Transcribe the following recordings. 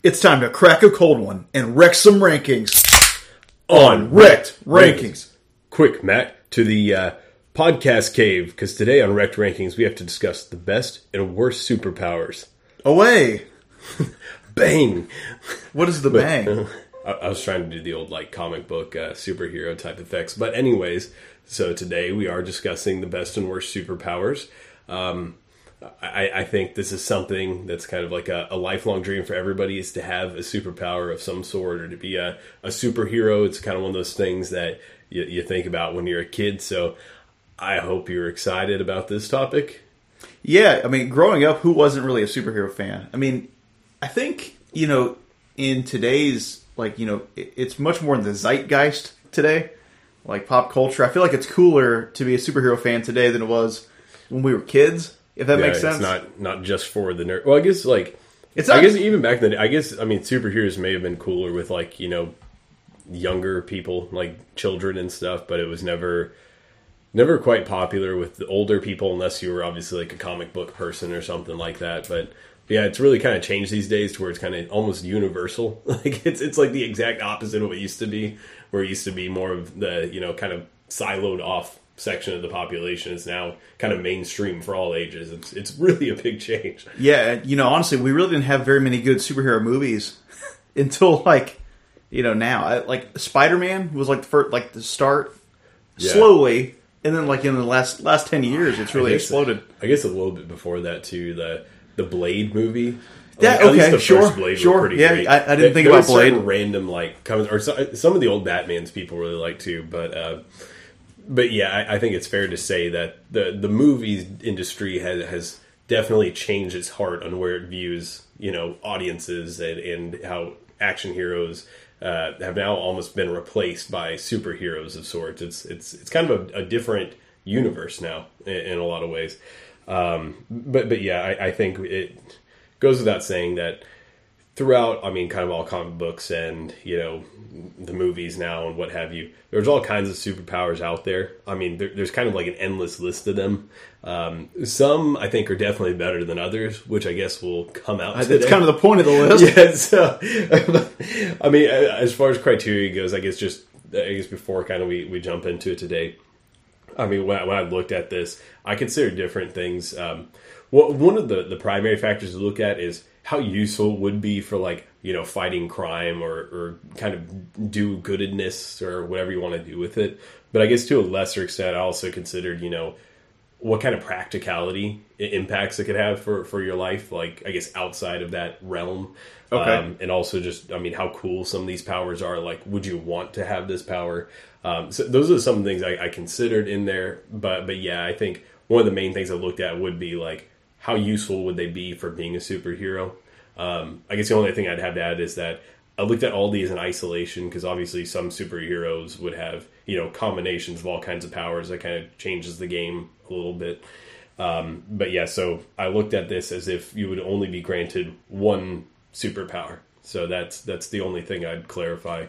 It's time to crack a cold one and wreck some rankings on Wrecked Rankings. Quick, Matt, to the uh, podcast cave, because today on Wrecked Rankings we have to discuss the best and worst superpowers. Away. Bang! What is the bang? I, I was trying to do the old like comic book uh, superhero type effects, but anyways, so today we are discussing the best and worst superpowers. Um, I, I think this is something that's kind of like a, a, lifelong dream for everybody is to have a superpower of some sort or to be a, a superhero. It's kind of one of those things that you, you think about when you're a kid. So I hope you're excited about this topic. Yeah, I mean, growing up, who wasn't really a superhero fan? I mean, I think you know, in today's like you know, it, it's much more in the zeitgeist today, like pop culture. I feel like it's cooler to be a superhero fan today than it was when we were kids. If that Yeah, makes sense. It's not not just for the nerd. Well, I guess like It's I guess even back then. I guess I mean superheroes may have been cooler with like you know younger people like children and stuff, but it was never never quite popular with the older people unless you were obviously like a comic book person or something like that. But yeah, it's really kind of changed these days to where it's kind of almost universal. Like it's it's like the exact opposite of what it used to be, where it used to be more of the you know kind of siloed off section of the population is now kind of mainstream for all ages. It's it's really a big change. Yeah, you know, honestly, we really didn't have very many good superhero movies until like, you know, now. I, like Spider Man was like the first, like the start Yeah. slowly, and then like in the last last ten years, it's really I exploded. I guess a little bit before that too. The the Blade movie. Yeah, Like, at least okay, the sure, first Blade sure. pretty Yeah, great. I- I didn't There- think there about Blade. Random like comments or so- some of the old Batman's people really like too, but uh, but yeah, I, I think it's fair to say that the the movie industry has has definitely changed its heart on where it views you know audiences and, and how action heroes uh, have now almost been replaced by superheroes of sorts. It's it's it's kind of a, a different universe now in, in a lot of ways. Um, but but yeah, I, I think it goes without saying that throughout, I mean, kind of all comic books and you know the movies now and what have you. There's all kinds of superpowers out there. I mean, there, there's kind of like an endless list of them. Um, some I think are definitely better than others, which I guess will come out. That's kind of the point of the list. yeah. So, I mean, as far as criteria goes, I guess just I guess before kind of we we jump into it today. I mean, when I, when I looked at this, I considered different things. Um, well, one of the, the primary factors to look at is how useful it would be for like you know fighting crime or, or kind of do goodness or whatever you want to do with it. But I guess to a lesser extent, I also considered you know what kind of practicality impacts it could have for, for your life, like I guess outside of that realm. Okay. Um, and also just, I mean, how cool some of these powers are. Like, would you want to have this power? Um, so those are some things I, I considered in there. But, but yeah, I think one of the main things I looked at would be like, how useful would they be for being a superhero? Um, I guess the only thing I'd have to add is that I looked at all these in isolation because obviously some superheroes would have you know combinations of all kinds of powers that kind of changes the game a little bit. Um, but yeah, so I looked at this as if you would only be granted one superpower. So that's that's the only thing I'd clarify.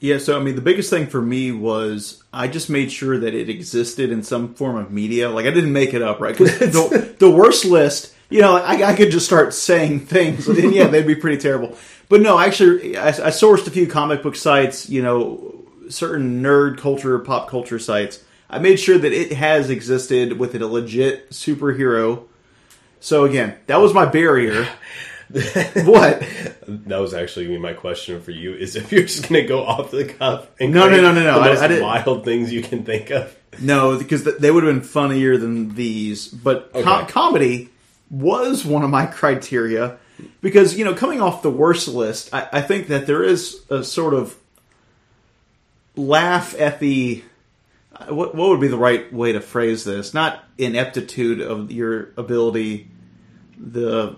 Yeah, so I mean, the biggest thing for me was I just made sure that it existed in some form of media. Like I didn't make it up, right? 'Cause the, the worst list, you know, I, I could just start saying things, and yeah, they'd be pretty terrible. But no, actually, I, I sourced a few comic book sites, you know, certain nerd culture, pop culture sites. I made sure that it has existed with a legit superhero. So again, that was my barrier. what? That was actually my question for you: is if you're just going to go off the cuff and No, no, no, no, no. the I- most I didn't- wild things you can think of. No, because th- they would have been funnier than these. But com- Okay. comedy was one of my criteria because you know, coming off the worst list, I, I think that there is a sort of laugh at the uh, what what would be the right way to phrase this? Not ineptitude of your ability, the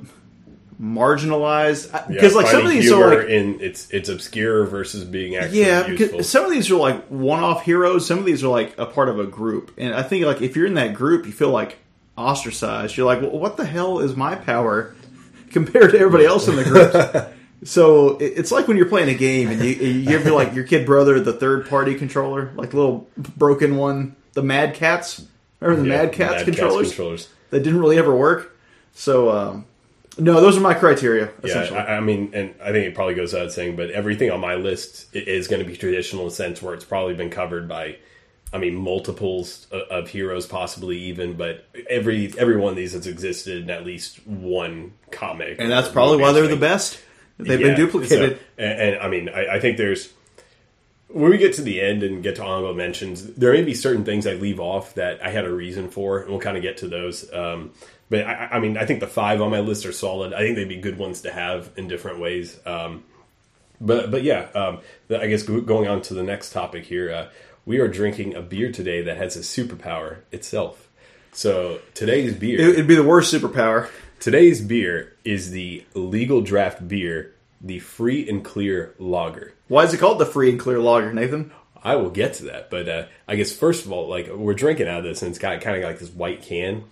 marginalized because like some of these are like in it's it's obscure versus being actually yeah, useful. some of these are like one-off heroes. Some of these are like a part of a group, and I think like if you're in that group, you feel like ostracized. You're like, well, what the hell is my power compared to everybody else in the group? so it's like when you're playing a game and you you like your kid brother the third-party controller, like little broken one, the Mad Catz. Remember the Yeah, Mad Catz Mad controllers controllers. that didn't really ever work. So um, No, those are my criteria. Yeah, I, I mean, and I think it probably goes without saying, but everything on my list is going to be traditional in a sense where it's probably been covered by, I mean, multiples of, heroes, possibly even, but every every one of these has existed in at least one comic, and that's probably why they're the best. They've Yeah, been duplicated. so- and, and, I mean, I, I think there's when we get to the end and get to honorable mentions, there may be certain things I leave off that I had a reason for, and we'll kind of get to those. Um, but I, I mean, I think the five on my list are solid. I think they'd be good ones to have in different ways. Um, but but yeah, um, I guess going on to the next topic here, uh, we are drinking a beer today that has a superpower itself. So today's beer. It- It'd be the worst superpower. Today's beer is the legal draft beer, the free and clear lager. Why is it called the free and clear lager, Nathan? I will get to that, but uh, I guess first of all, like we're drinking out of this, and it's got kind of like this white can.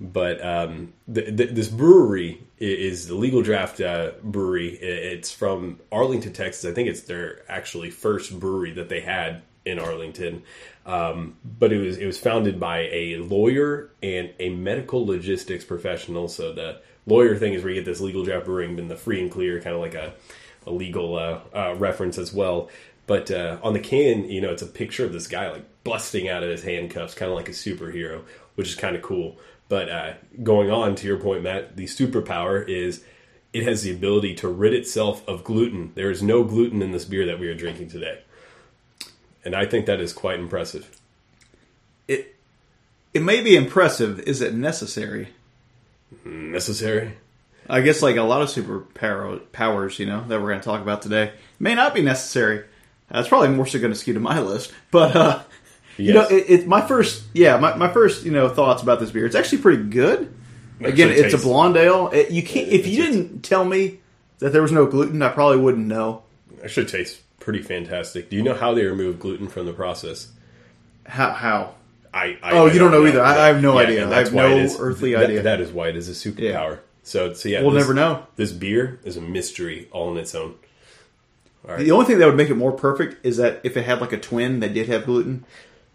But um, th- th- this brewery is the Legal Draft uh, Brewery. It's from Arlington, Texas. I think it's their actually first brewery that they had in Arlington. Um, but it was it was founded by a lawyer and a medical logistics professional. So the lawyer thing is where you get this legal draft brewing, and the free and clear kind of like a, a legal uh, uh, reference as well. But uh, on the can, you know, it's a picture of this guy like busting out of his handcuffs, kind of like a superhero, which is kind of cool. But uh, going on to your point, Matt, the superpower is it has the ability to rid itself of gluten. There is no gluten in this beer that we are drinking today. And I think that is quite impressive. It it may be impressive. Is it necessary? Necessary? I guess like a lot of superpower powers, you know, that we're going to talk about today, may not be necessary. That's probably more so going to skew to my list, but uh, you know, it's it, my first, yeah, my, my first, you know, thoughts about this beer. It's actually pretty good. Again, Actually it's a tastes- blonde ale. It, you can't if you It's- didn't tell me that there was no gluten, I probably wouldn't know Actually tastes pretty fantastic. Do you know how they remove gluten from the process? how. how. I, I Oh, I you don't know either. I- I have no Yeah, idea. I have no is- earthly that- idea. that is why it is a superpower. So, so yeah, We'll this- never know. This beer is a mystery all on its own. The only thing that would make it more perfect is that if it had like a twin that did have gluten,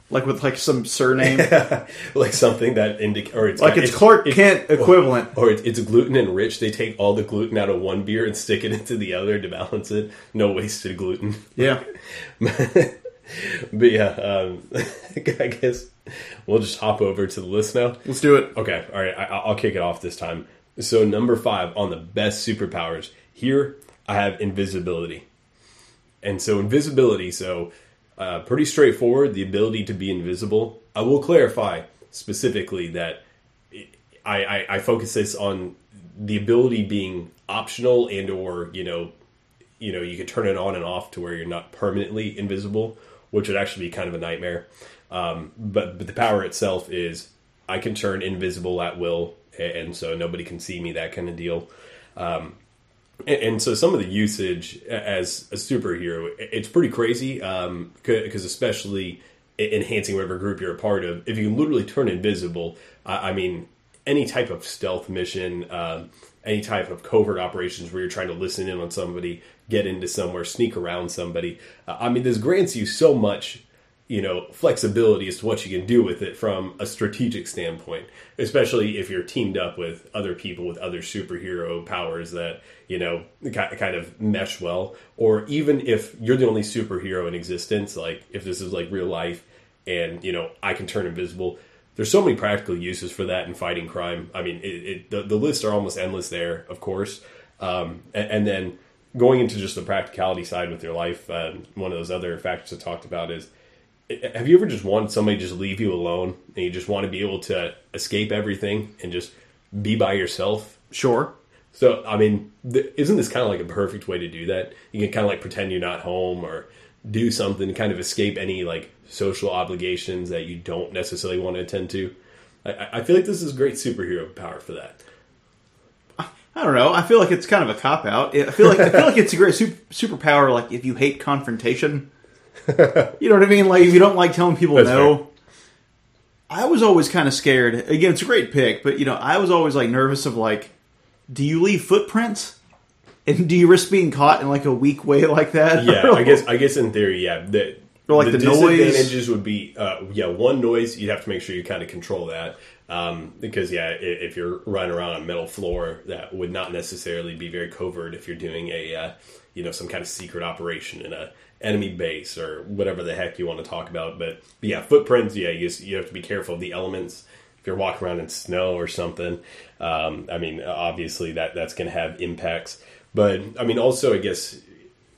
like with like some surname, like something that indicate, or it's like got- it's Clark Kent equivalent. or it's, it's gluten enriched. They take all the gluten out of one beer and stick it into the other to balance it. No wasted gluten. Yeah. But yeah, um, I guess we'll just hop over to the list now. Let's do it. Okay, all right, I, I'll kick it off this time. So number five on the best superpowers here, I have invisibility, and so invisibility. So uh, pretty straightforward. The ability to be invisible. I will clarify specifically that I, I, I focus this on the ability being optional and or you know you know you could turn it on and off to where you're not permanently invisible which would actually be kind of a nightmare um, but but the power itself is i can turn invisible at will and so nobody can see me that kind of deal um, and, so some of the usage as a superhero it's pretty crazy because especially enhancing whatever group you're a part of. If you can literally turn invisible i, I mean any type of stealth mission um, any type of covert operations where you're trying to listen in on somebody get into somewhere sneak around somebody uh, i mean this grants you so much you know flexibility as to what you can do with it from a strategic standpoint especially if you're teamed up with other people with other superhero powers that you know kind of mesh well. Or even if you're the only superhero in existence like if this is like real life and you know i can turn invisible there's so many practical uses for that in fighting crime. I mean it, it, the, the lists are almost endless there of course. Um, and, and then going into just the practicality side with your life uh, one of those other factors i talked about is have you ever just wanted somebody to just leave you alone and you just want to be able to escape everything and just be by yourself? Sure. So, I mean, th- isn't this kind of like a perfect way to do that? You can kind of like pretend you're not home or do something, kind of escape any like social obligations that you don't necessarily want to attend to. I- I, I feel like this is great superhero power for that. I don't know. I feel like it's kind of a cop out. I feel like I feel like it's a great super, superpower. Like if you hate confrontation, you know what I mean. Like if you don't like telling people That's no. fair. I was always kind of scared. Again, it's a great pick, but you know, I was always like nervous of like, do you leave footprints, and do you risk being caught in like a weak way like that? Yeah, I guess I guess in theory, yeah. The, Or like the noise. disadvantages would be, uh, yeah, one noise. You'd have to make sure you kind of control that. Um, because yeah, if you're running around on a metal floor, that would not necessarily be very covert if you're doing a uh, you know some kind of secret operation in a enemy base or whatever the heck you want to talk about. But, but yeah, footprints. Yeah, you you have to be careful of the elements. If you're walking around in snow or something, um, I mean, obviously that that's going to have impacts. But I mean, also I guess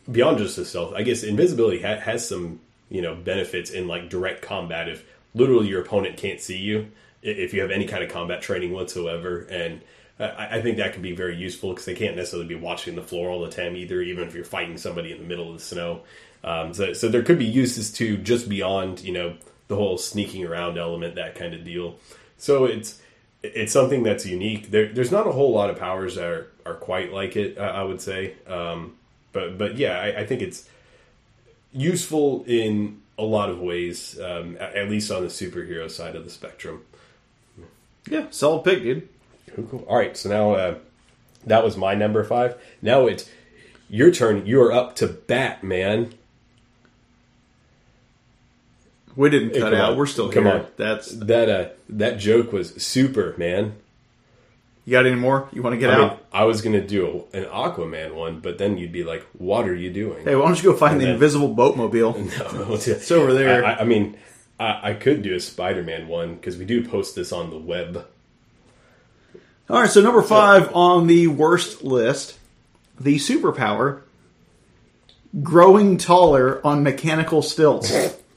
beyond just the stealth, I guess invisibility ha- has some you know benefits in like direct combat. If literally your opponent can't see you, if you have any kind of combat training whatsoever, and I, think that could be very useful because they can't necessarily be watching the floor all the time either. Even if you're fighting somebody in the middle of the snow, um, so so there could be uses to just beyond you know the whole sneaking around element, that kind of deal. So it's it's something that's unique. There, there's not a whole lot of powers that are, are quite like it. I, I would say, um, but but yeah, I, I think it's useful in a lot of ways, um, at, at least on the superhero side of the spectrum. Yeah, solid pick, dude. Cool, cool. All right, so now uh, that was my number five. Now it's your turn. You are up to bat, man. We didn't cut come out. on. We're still Come here. on. That's That uh, that joke was super, man. you got any more? You want to get I out? mean, I was gonna do an Aquaman one, but then you'd be like, "What are you doing?" hey, why don't you go find the then- invisible boatmobile? No, It's over there. I, I- mean, I, I could do a Spider-Man one because we do post this on the web. All right, so number five on the worst list, the superpower, growing taller on mechanical stilts.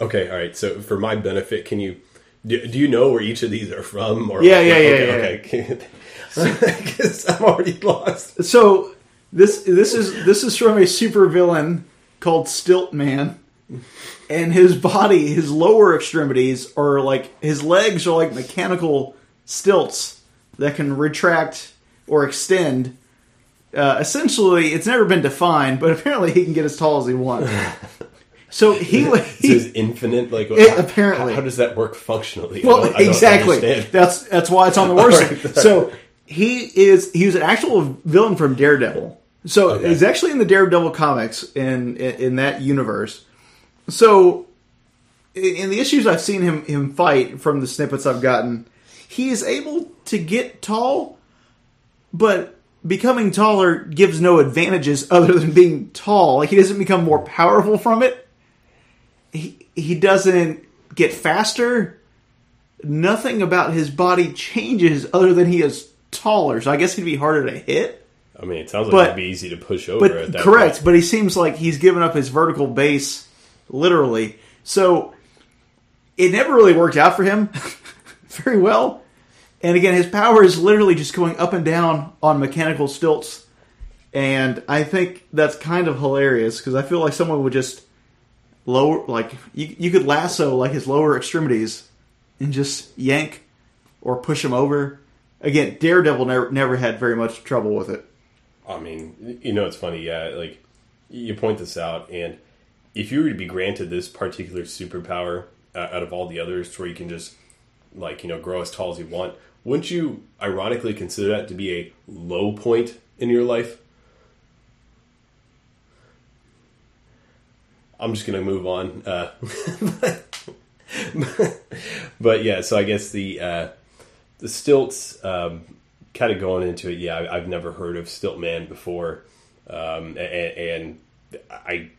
Okay, all right. So for my benefit, can you do, do you know where each of these are from? Or Yeah, yeah, yeah, okay, yeah. okay. Because I'm already lost. so this this is this is from a supervillain called Stilt Man, and his body, his lower extremities are like his legs are like mechanical stilts that can retract or extend. Uh, essentially, it's never been defined, but apparently he can get as tall as he wants. So he, he is infinite like It- how- apparently. How, does that work functionally? Well don't- I don't exactly that's that's why it's on the worst. Right. So he is he was an actual villain from Daredevil. So Okay. he's actually in the Daredevil comics in in, in that universe. So in, in the issues I've seen him him fight from the snippets I've gotten, he is able to get tall, but becoming taller gives no advantages other than being tall. Like he doesn't become more powerful from it. He he doesn't get faster. Nothing about his body changes other than he is taller. So I guess he'd be harder to hit. I mean, it sounds like But- it'd be easy to push over. at But correct, point. but he seems like he's given up his vertical base literally. So it never really worked out for him very well. And again, his power is literally just going up and down on mechanical stilts. And I think that's kind of hilarious because I feel like someone would just lower, like, you, you could lasso like his lower extremities and just yank or push him over. Again, Daredevil never, never had very much trouble with it. I mean, you know, it's funny. Yeah, like you point this out, and if you were to be granted this particular superpower uh, out of all the others, where you can just like you know grow as tall as you want, wouldn't you ironically consider that to be a low point in your life? I'm just gonna move on. Uh, but yeah, so I guess the uh, the stilts um, kind of going into it. Yeah, I, I've never heard of Stiltman before, um, and, and I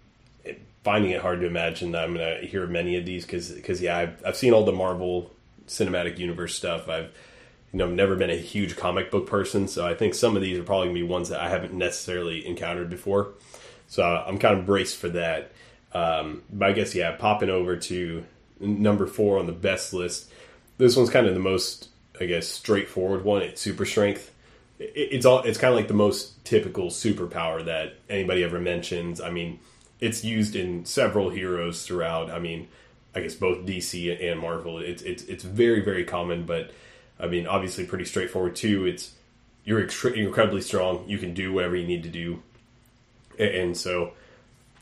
finding it hard to imagine that I'm to hear many of these because yeah, I've, I've seen all the Marvel Cinematic Universe stuff. I've you know never been a huge comic book person, so I think some of these are probably to be ones that I haven't necessarily encountered before. So I'm kind of braced for that. Um, but I guess yeah, popping over to number four on the best list. This one's kind of the most, I guess, straightforward one. It's super strength. It, it's all. It's kind of like the most typical superpower that anybody ever mentions. I mean, it's used in several heroes throughout. I mean, I guess both DC and Marvel. It's it's it's very very common, but I mean, obviously pretty straightforward too. It's you're incredibly strong. You can do whatever you need to do, A- and so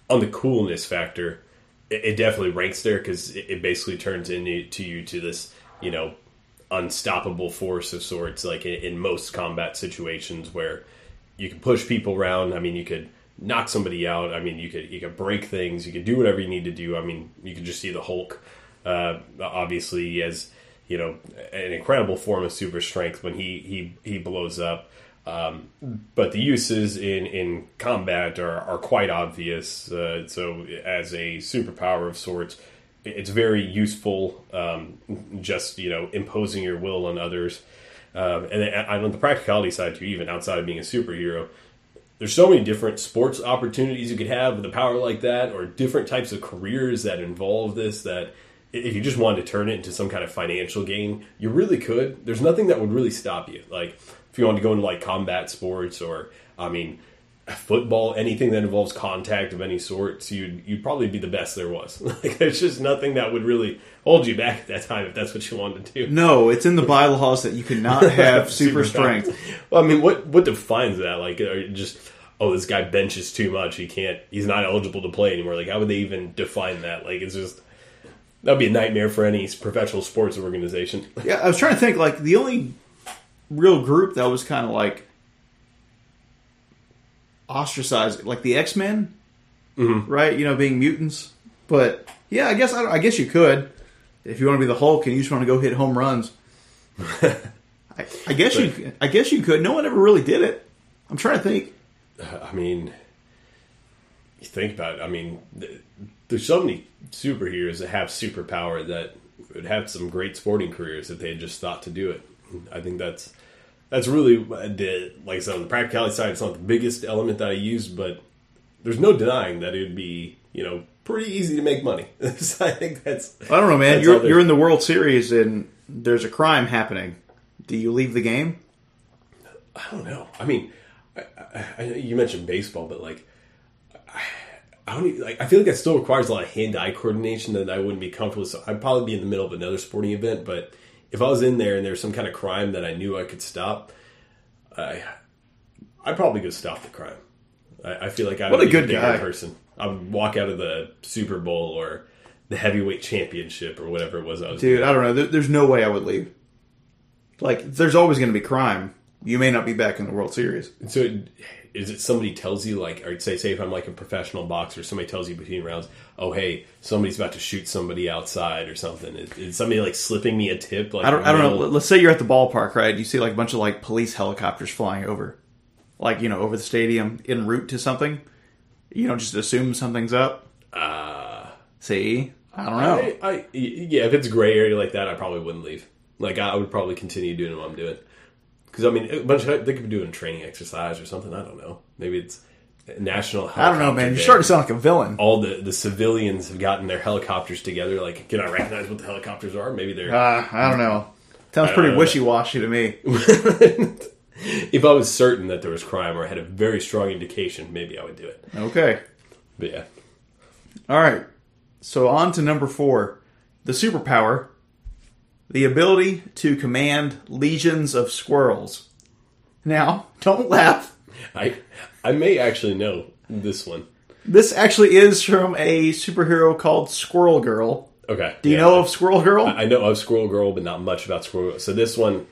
on the coolness factor, it, it definitely ranks there because it, it basically turns into you to this you know unstoppable force of sorts. Like in, in most combat situations where you can push people around. I mean, you could knock somebody out. I mean, you could you could break things. You could do whatever you need to do. I mean, you could just see the Hulk. Uh, obviously, as you know an incredible form of super strength when he he he blows up. Um, but the uses in, in combat are, are quite obvious. Uh, so, as a superpower of sorts, it's very useful. Um, just you know, imposing your will on others, um, and, and on the practicality side too, even outside of being a superhero, there's so many different sports opportunities you could have with a power like that, or different types of careers that involve this. That if you just wanted to turn it into some kind of financial gain, you really could. There's nothing that would really stop you. Like if you want to go into like combat sports or I mean football, anything that involves contact of any sort, you'd you'd probably be the best there was. like there's just nothing that would really hold you back at that time if that's what you wanted to do. No, it's in the bylaws that you cannot have super, strength. Well, I mean, what what defines that? Like, just oh, this guy benches too much. He can't. He's not eligible to play anymore. Like, how would they even define that? Like, it's just that'd be a nightmare for any professional sports organization. Yeah, I was trying to think. Like the only real group that was kind of like ostracized, like the X Men, Mhm. right? You know, being mutants. But yeah, I guess I, I guess you could if you want to be the Hulk and you just want to go hit home runs. I, I guess you. I guess you could. No one ever really did it. I'm trying to think. I mean, you think about it. I mean, there's so many superheroes that have superpower that would have some great sporting careers if they had just thought to do it. I think that's that's really uh, the like I said on the practicality side. It's not the biggest element that I use, but there's no denying that it would be you know pretty easy to make money. so I think that's I don't know, man. You're you're in the World Series and there's a crime happening. Do you leave the game? I don't know. I mean, I, I, I, you mentioned baseball, but like, I, I don't even, like. I feel like that still requires a lot of hand-eye coordination that I wouldn't be comfortable. with. So I'd probably be in the middle of another sporting event, but if I was in there and there's some kind of crime that I knew I could stop, I, I'd probably go stop the crime. I, I feel like I'm What a good guy. person. I would walk out of the Super Bowl or the heavyweight championship or whatever it was. I was Dude, doing. I don't know. There, there's no way I would leave. Like, there's always going to be crime. You may not be back in the World Series. So, is it somebody tells you like, or say, say if I'm like a professional boxer, somebody tells you between rounds, oh hey, somebody's about to shoot somebody outside or something. Is, is somebody like slipping me a tip? Like, I don't. I don't know. Let's say you're at the ballpark, right? You see like a bunch of like police helicopters flying over, like you know, over the stadium en route to something. You don't just assume something's up. Uh, See, I don't know. I, I, yeah, if it's gray area like that, I probably wouldn't leave. Like, I would probably continue doing what I'm doing. Because I mean, a bunch of they could be doing training exercise or something. I don't know. Maybe it's national. I don't know, man. You're starting to sound like a villain. All the the civilians have gotten their helicopters together. Like, can I recognize what the helicopters are? Maybe they're. Uh, I don't know. Sounds pretty don't wishy washy to me. if I was certain that there was crime or had a very strong indication, maybe I would do it. Okay. But yeah, All right. So on to number four, the superpower, the ability to command legions of squirrels. Now, don't laugh. I I may actually know this one. This actually is from a superhero called Squirrel Girl. Okay, Do you yeah. know of Squirrel Girl? I know of Squirrel Girl, but not much about Squirrel. Girl. So this one,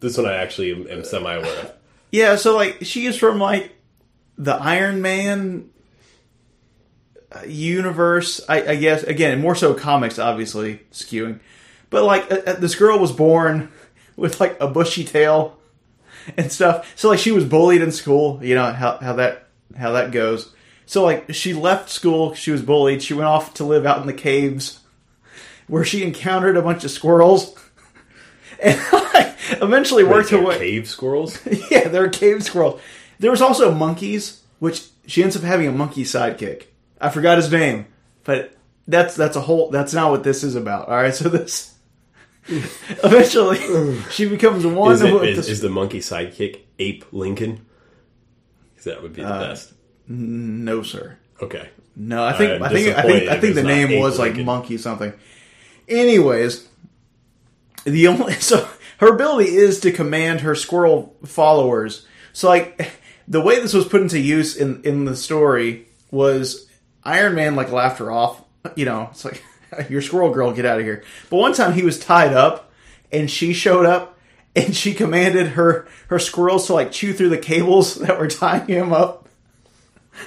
this one I actually am, am semi aware of. yeah, so like she is from like the Iron Man uh, universe, I, I guess. Again, more so comics, obviously skewing, but like uh, uh, this girl was born with like a bushy tail and stuff. So like she was bullied in school. You know how how that how that goes. So like she left school. She was bullied. She went off to live out in the caves, where she encountered a bunch of squirrels, and like, eventually worked her They're way. Cave squirrels. Yeah, there are cave squirrels. There was also monkeys, which she ends up having a monkey sidekick. I forgot his name, but that's that's a whole. That's not what this is about. All right, so this eventually she becomes one Is, it, with is, the- is the monkey sidekick Ape Lincoln? 'Cause that would be the Uh, best. no, sir. Okay. No, I think I'm I think I think I think the name Abe was like monkey something. Anyways, the only so her ability is to command her squirrel followers. So like the way this was put into use in in the story was Iron Man like laughed her off. You know, it's like your squirrel girl, get out of here. But one time he was tied up, and she showed up. And she commanded her her squirrels to like chew through the cables that were tying him up.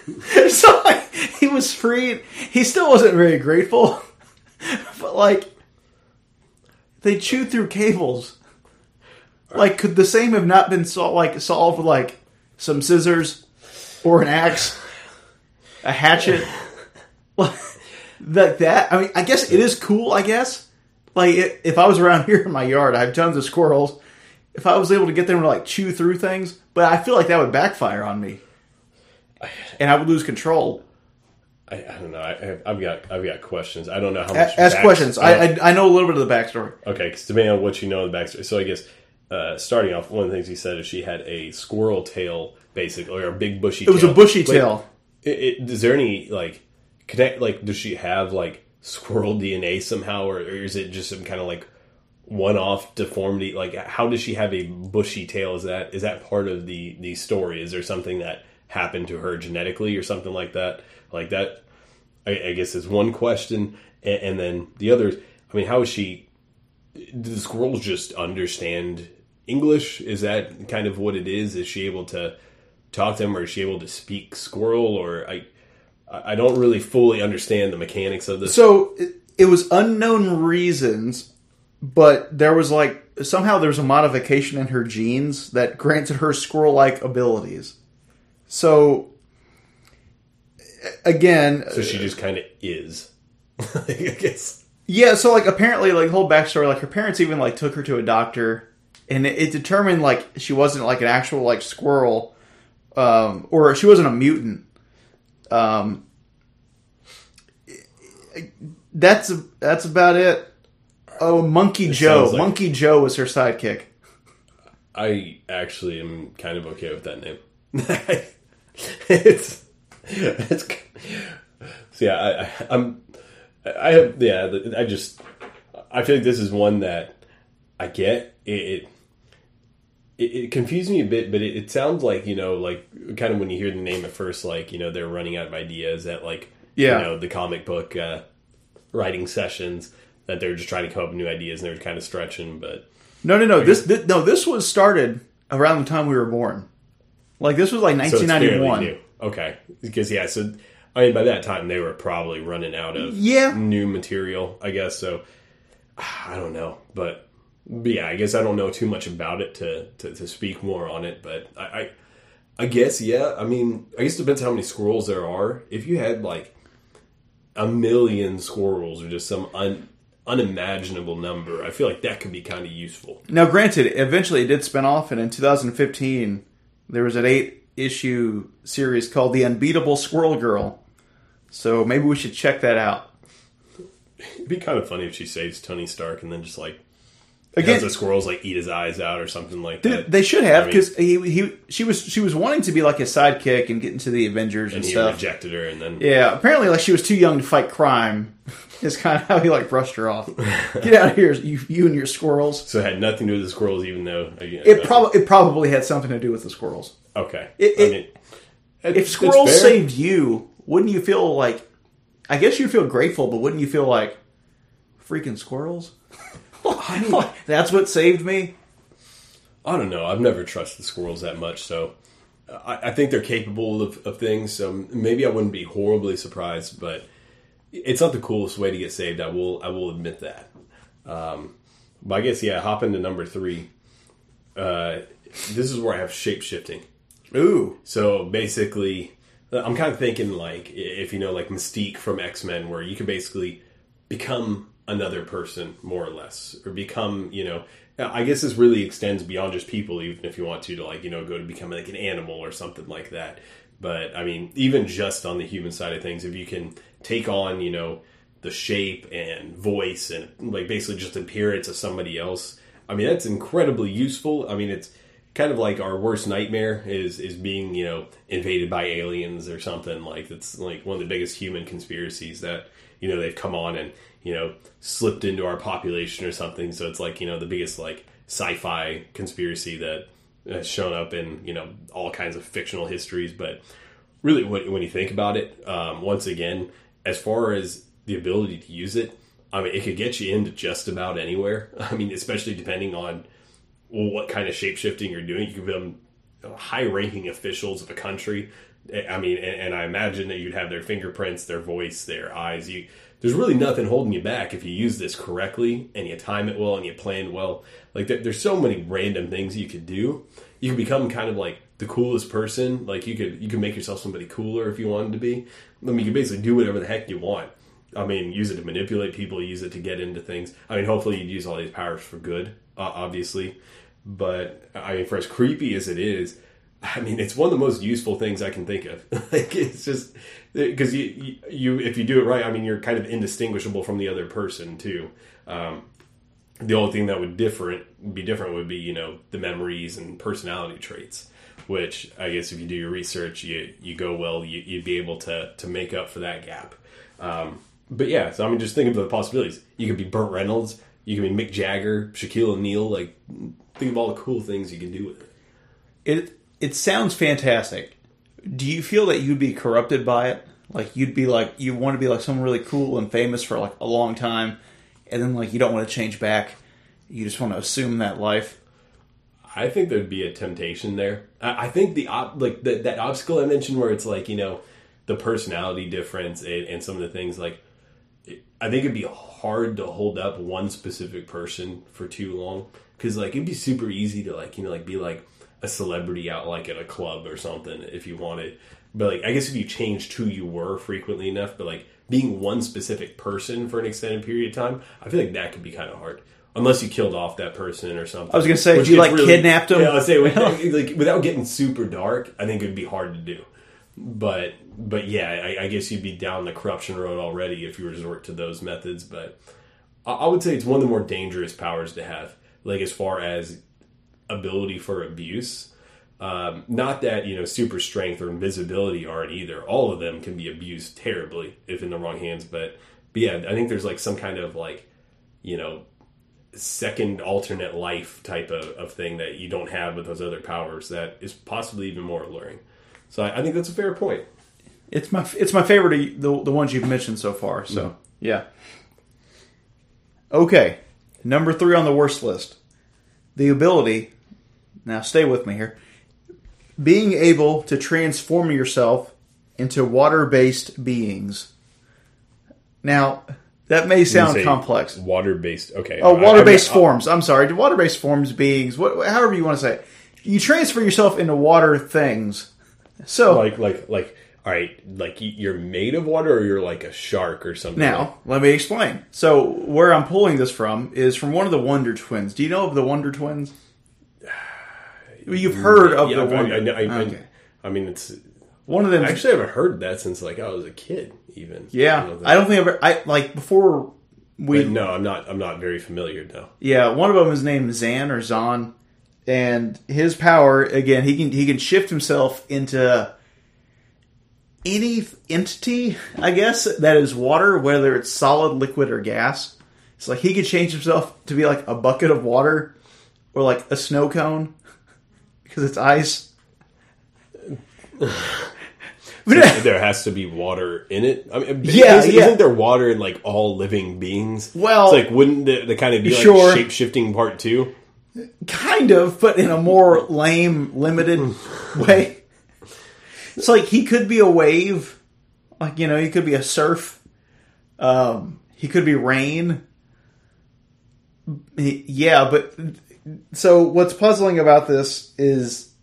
so like, he was freed. He still wasn't very grateful, but like They chewed through cables. Like, could the same have not been sol- like solved with like some scissors or an axe, a hatchet, like that? I mean, I guess it is cool. I guess like i if I was around here in my yard, I have tons of squirrels. If I was able to get them to like chew through things, but I feel like that would backfire on me, and I would lose control. I, I don't know. I, I've got I've got questions. I don't know how much. ask back- questions. uh, I, I I know a little bit of the backstory. Okay, because depending on what you know of the backstory. So I guess uh, starting off, one of the things he said is she had a squirrel tail, basically, or a big bushy. Tail. It was a bushy tail. It, it, is there any like Like, does she have like squirrel DNA somehow, or, or is it just some kind of like one-off deformity? Like, how does she have a bushy tail? Is that is that part of the the story? Is there something that happened to her genetically, or something like that? Like that, I, I guess is one question, and, and then the other. I mean, how is she? Do the squirrels just understand English? Is that kind of what it is? Is she able to talk to them, or is she able to speak squirrel? Or I, I don't really fully understand the mechanics of this. So it, it was unknown reasons, but there was like somehow there's a modification in her genes that granted her squirrel-like abilities. So again, So she just kind of is. I guess. yeah. So like apparently, like whole backstory, like her parents even like took her to a doctor, and it, it determined like she wasn't like an actual like squirrel, um, or she wasn't a mutant. Um, that's that's about it. Oh, Monkey Joe. like- Monkey Joe was her sidekick. I actually am kind of okay with that name. it's it's so yeah. I, I, I'm I have yeah. I just I feel like this is one that I get it. it it, it confused me a bit, but it, it sounds like you know, like kind of when you hear the name at first, like you know they're running out of ideas at like Yeah. you know the comic book uh, writing sessions that they're just trying to come up with new ideas and they're kind of stretching. But No, no, no. This, this no. This was started around the time we were born. Like this was like So it's 1991. new. Okay, because yeah, so I mean by that time they were probably running out of Yeah. new material, I guess. So I don't know, but yeah, I guess I don't know too much about it to to, to speak more on it. But I, I I guess yeah. I mean, I guess it depends how many squirrels there are. If you had like a million squirrels or just some un, unimaginable number, I feel like that could be kind of useful. Now, granted, eventually it did spin off, and in 2015 there was an eight issue series called "The Unbeatable Squirrel Girl." So maybe we should check that out. It'd be kind of funny if she saves Tony Stark and then just like Again, the squirrels like eat his eyes out or something like that. they should have I mean- because he, he she was she was wanting to be like a sidekick and get into the Avengers and, and he stuff. rejected her, and then Yeah, apparently, like she was too young to fight crime. Is kind of how he like brushed her off. Get out of here, you, you and your squirrels. so it had nothing to do with the squirrels, even though again, It uh, probably it probably had something to do with the squirrels. okay. it- I it- mean, If squirrels saved you, wouldn't you feel like? I guess you feel grateful, but wouldn't you feel like freaking squirrels? That's what saved me. I don't know. I've never trusted squirrels that much, so I, I think they're capable of, of things. So maybe I wouldn't be horribly surprised, but it's not the coolest way to get saved. I will I will admit that. Um, but I guess yeah, hop into number three. Uh, this is where I have shape shifting. Ooh, So basically, I'm kind of thinking like if you know like Mystique from X Men, where you can basically become another person more or less, or become you know. I guess this really extends beyond just people, even if you want to to like you know go to become like an animal or something like that. But I mean, even just on the human side of things, if you can take on you know the shape and voice and like basically just appearance of somebody else, I mean that's incredibly useful. I mean it's kind of like our worst nightmare is is being you know invaded by aliens or something like it's like one of the biggest human conspiracies that you know they've come on and you know slipped into our population or something so it's like you know the biggest like sci-fi conspiracy that has shown up in you know all kinds of fictional histories but really when, you think about it um, once again as far as the ability to use it i mean it could get you into just about anywhere i mean especially depending on what kind of shape shifting you're doing. You can become high ranking officials of a country. I mean, and, I imagine that you'd have their fingerprints, their voice, their eyes. You, there's really nothing holding you back if you use this correctly and you time it well and you plan well. Like there, there's so many random things you could do. You could become kind of like the coolest person. Like you could you could make yourself somebody cooler if you wanted to be. I mean, you can basically do whatever the heck you want. I mean, use it to manipulate people, use it to get into things. I mean, hopefully you'd use all these powers for good, uh, obviously. But I mean, for as creepy as it is, I mean, it's one of the most useful things I can think of. like, it's just because you, you, if you do it right, I mean, you're kind of indistinguishable from the other person too. Um, the only thing that would different be different would be you know the memories and personality traits, which I guess if you do your research, you you go well, you, would be able to to make up for that gap. Um, but yeah, so I mean, just think of the possibilities. You could be Burt Reynolds, you could be Mick Jagger, Shaquille O'Neal. Like, think of all the cool things you can do with it. It it sounds fantastic. Do you feel that you'd be corrupted by it? Like you'd be like you want to be like someone really cool and famous for like a long time, and then like you don't want to change back. You just want to assume that life. I think there'd be a temptation there. I, think the op, like the, that obstacle I mentioned, where it's like you know the personality difference and, and some of the things like. I think it'd be hard to hold up one specific person for too long because like it'd be super easy to like you know like be like a celebrity out like at a club or something if you wanted. But like I guess if you changed who you were frequently enough, but like being one specific person for an extended period of time, I feel like that could be kind of hard. Unless you killed off that person or something. I was gonna say, if you like really, kidnapped them, yeah, I say like without getting super dark, I think it'd be hard to do. But but yeah, I, I, guess you'd be down the corruption road already if you resort to those methods. But I, I would say it's one of the more dangerous powers to have. Like as far as ability for abuse. Um, not that you know super strength or invisibility aren't either. All of them can be abused terribly if in the wrong hands. But, but yeah, I think there's like some kind of like you know second alternate life type of, of thing that you don't have with those other powers that is possibly even more alluring. So I, I think that's a fair point. It's my it's my favorite the the ones you've mentioned so far. So mm-hmm. yeah. Okay, number three on the worst list: the ability now stay with me here. Being able to transform yourself into water based beings. Now, that may sound complex. Water based, okay. Oh, water based uh, forms. I'm sorry. Water based forms, beings, what, however you want to say it. You transfer yourself into water things. So, like, like, like, all right, like you're made of water or you're like a shark or something. Now, like? let me explain. So, where I'm pulling this from is from one of the Wonder Twins. Do you know of the Wonder Twins? You've heard of yeah, the one. I, I, I, okay. I, mean, it's one of them. I actually, haven't heard that since like I was a kid. Even yeah, I don't think I've ever. I like before we. No, I'm not. I'm not very familiar. No. Yeah, one of them is named Zan or Zon, and his power again, he can he can shift himself into any entity, I guess, that is water, whether it's solid, liquid, or gas. It's like he could change himself to be like a bucket of water or like a snow cone because it's ice. there has to be water in it. I mean, yeah, isn't, yeah. isn't there water in like all living beings? Well, it's like wouldn't the, the kind of be like sure. shape shifting part too? Kind of, but in a more lame, limited way. It's like he could be a wave, like you know, he could be a surf. Um, he could be rain. Yeah, but so what's puzzling about this is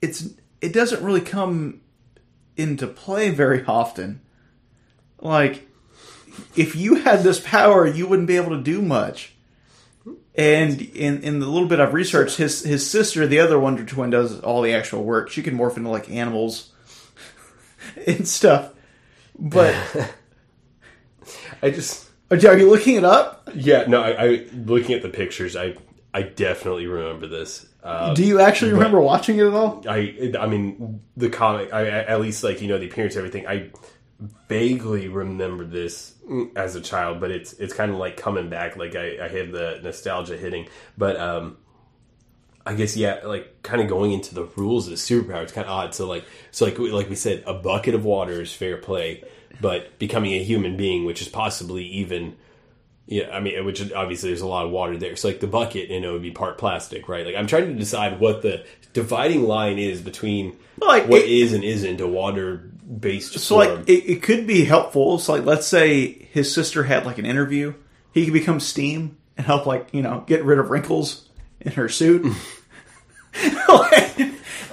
it's it doesn't really come into play very often. Like if you had this power, you wouldn't be able to do much. And in in the little bit I've researched, his his sister, the other Wonder Twin, does all the actual work. She can morph into like animals and stuff. But I just are you looking it up? Yeah, no. I, I looking at the pictures. I I definitely remember this. Uh, Do you actually remember watching it at all? I, I mean, the comic. I, at least like you know the appearance, everything. I vaguely remember this as a child, but it's it's kind of like coming back. Like I, I have the nostalgia hitting, but um, I guess yeah, like kind of going into the rules of the superpower. It's kind of odd. So like so like like we said, a bucket of water is fair play, but becoming a human being, which is possibly even Yeah, I mean, which obviously there's a lot of water there. So like the bucket, you know, would be part plastic, right? Like I'm trying to decide what the dividing line is between Like, what it- is and isn't a water based. So like it, it could be helpful. So like let's say his sister had like an interview, he could become Steam and help like you know get rid of wrinkles in her suit. Like,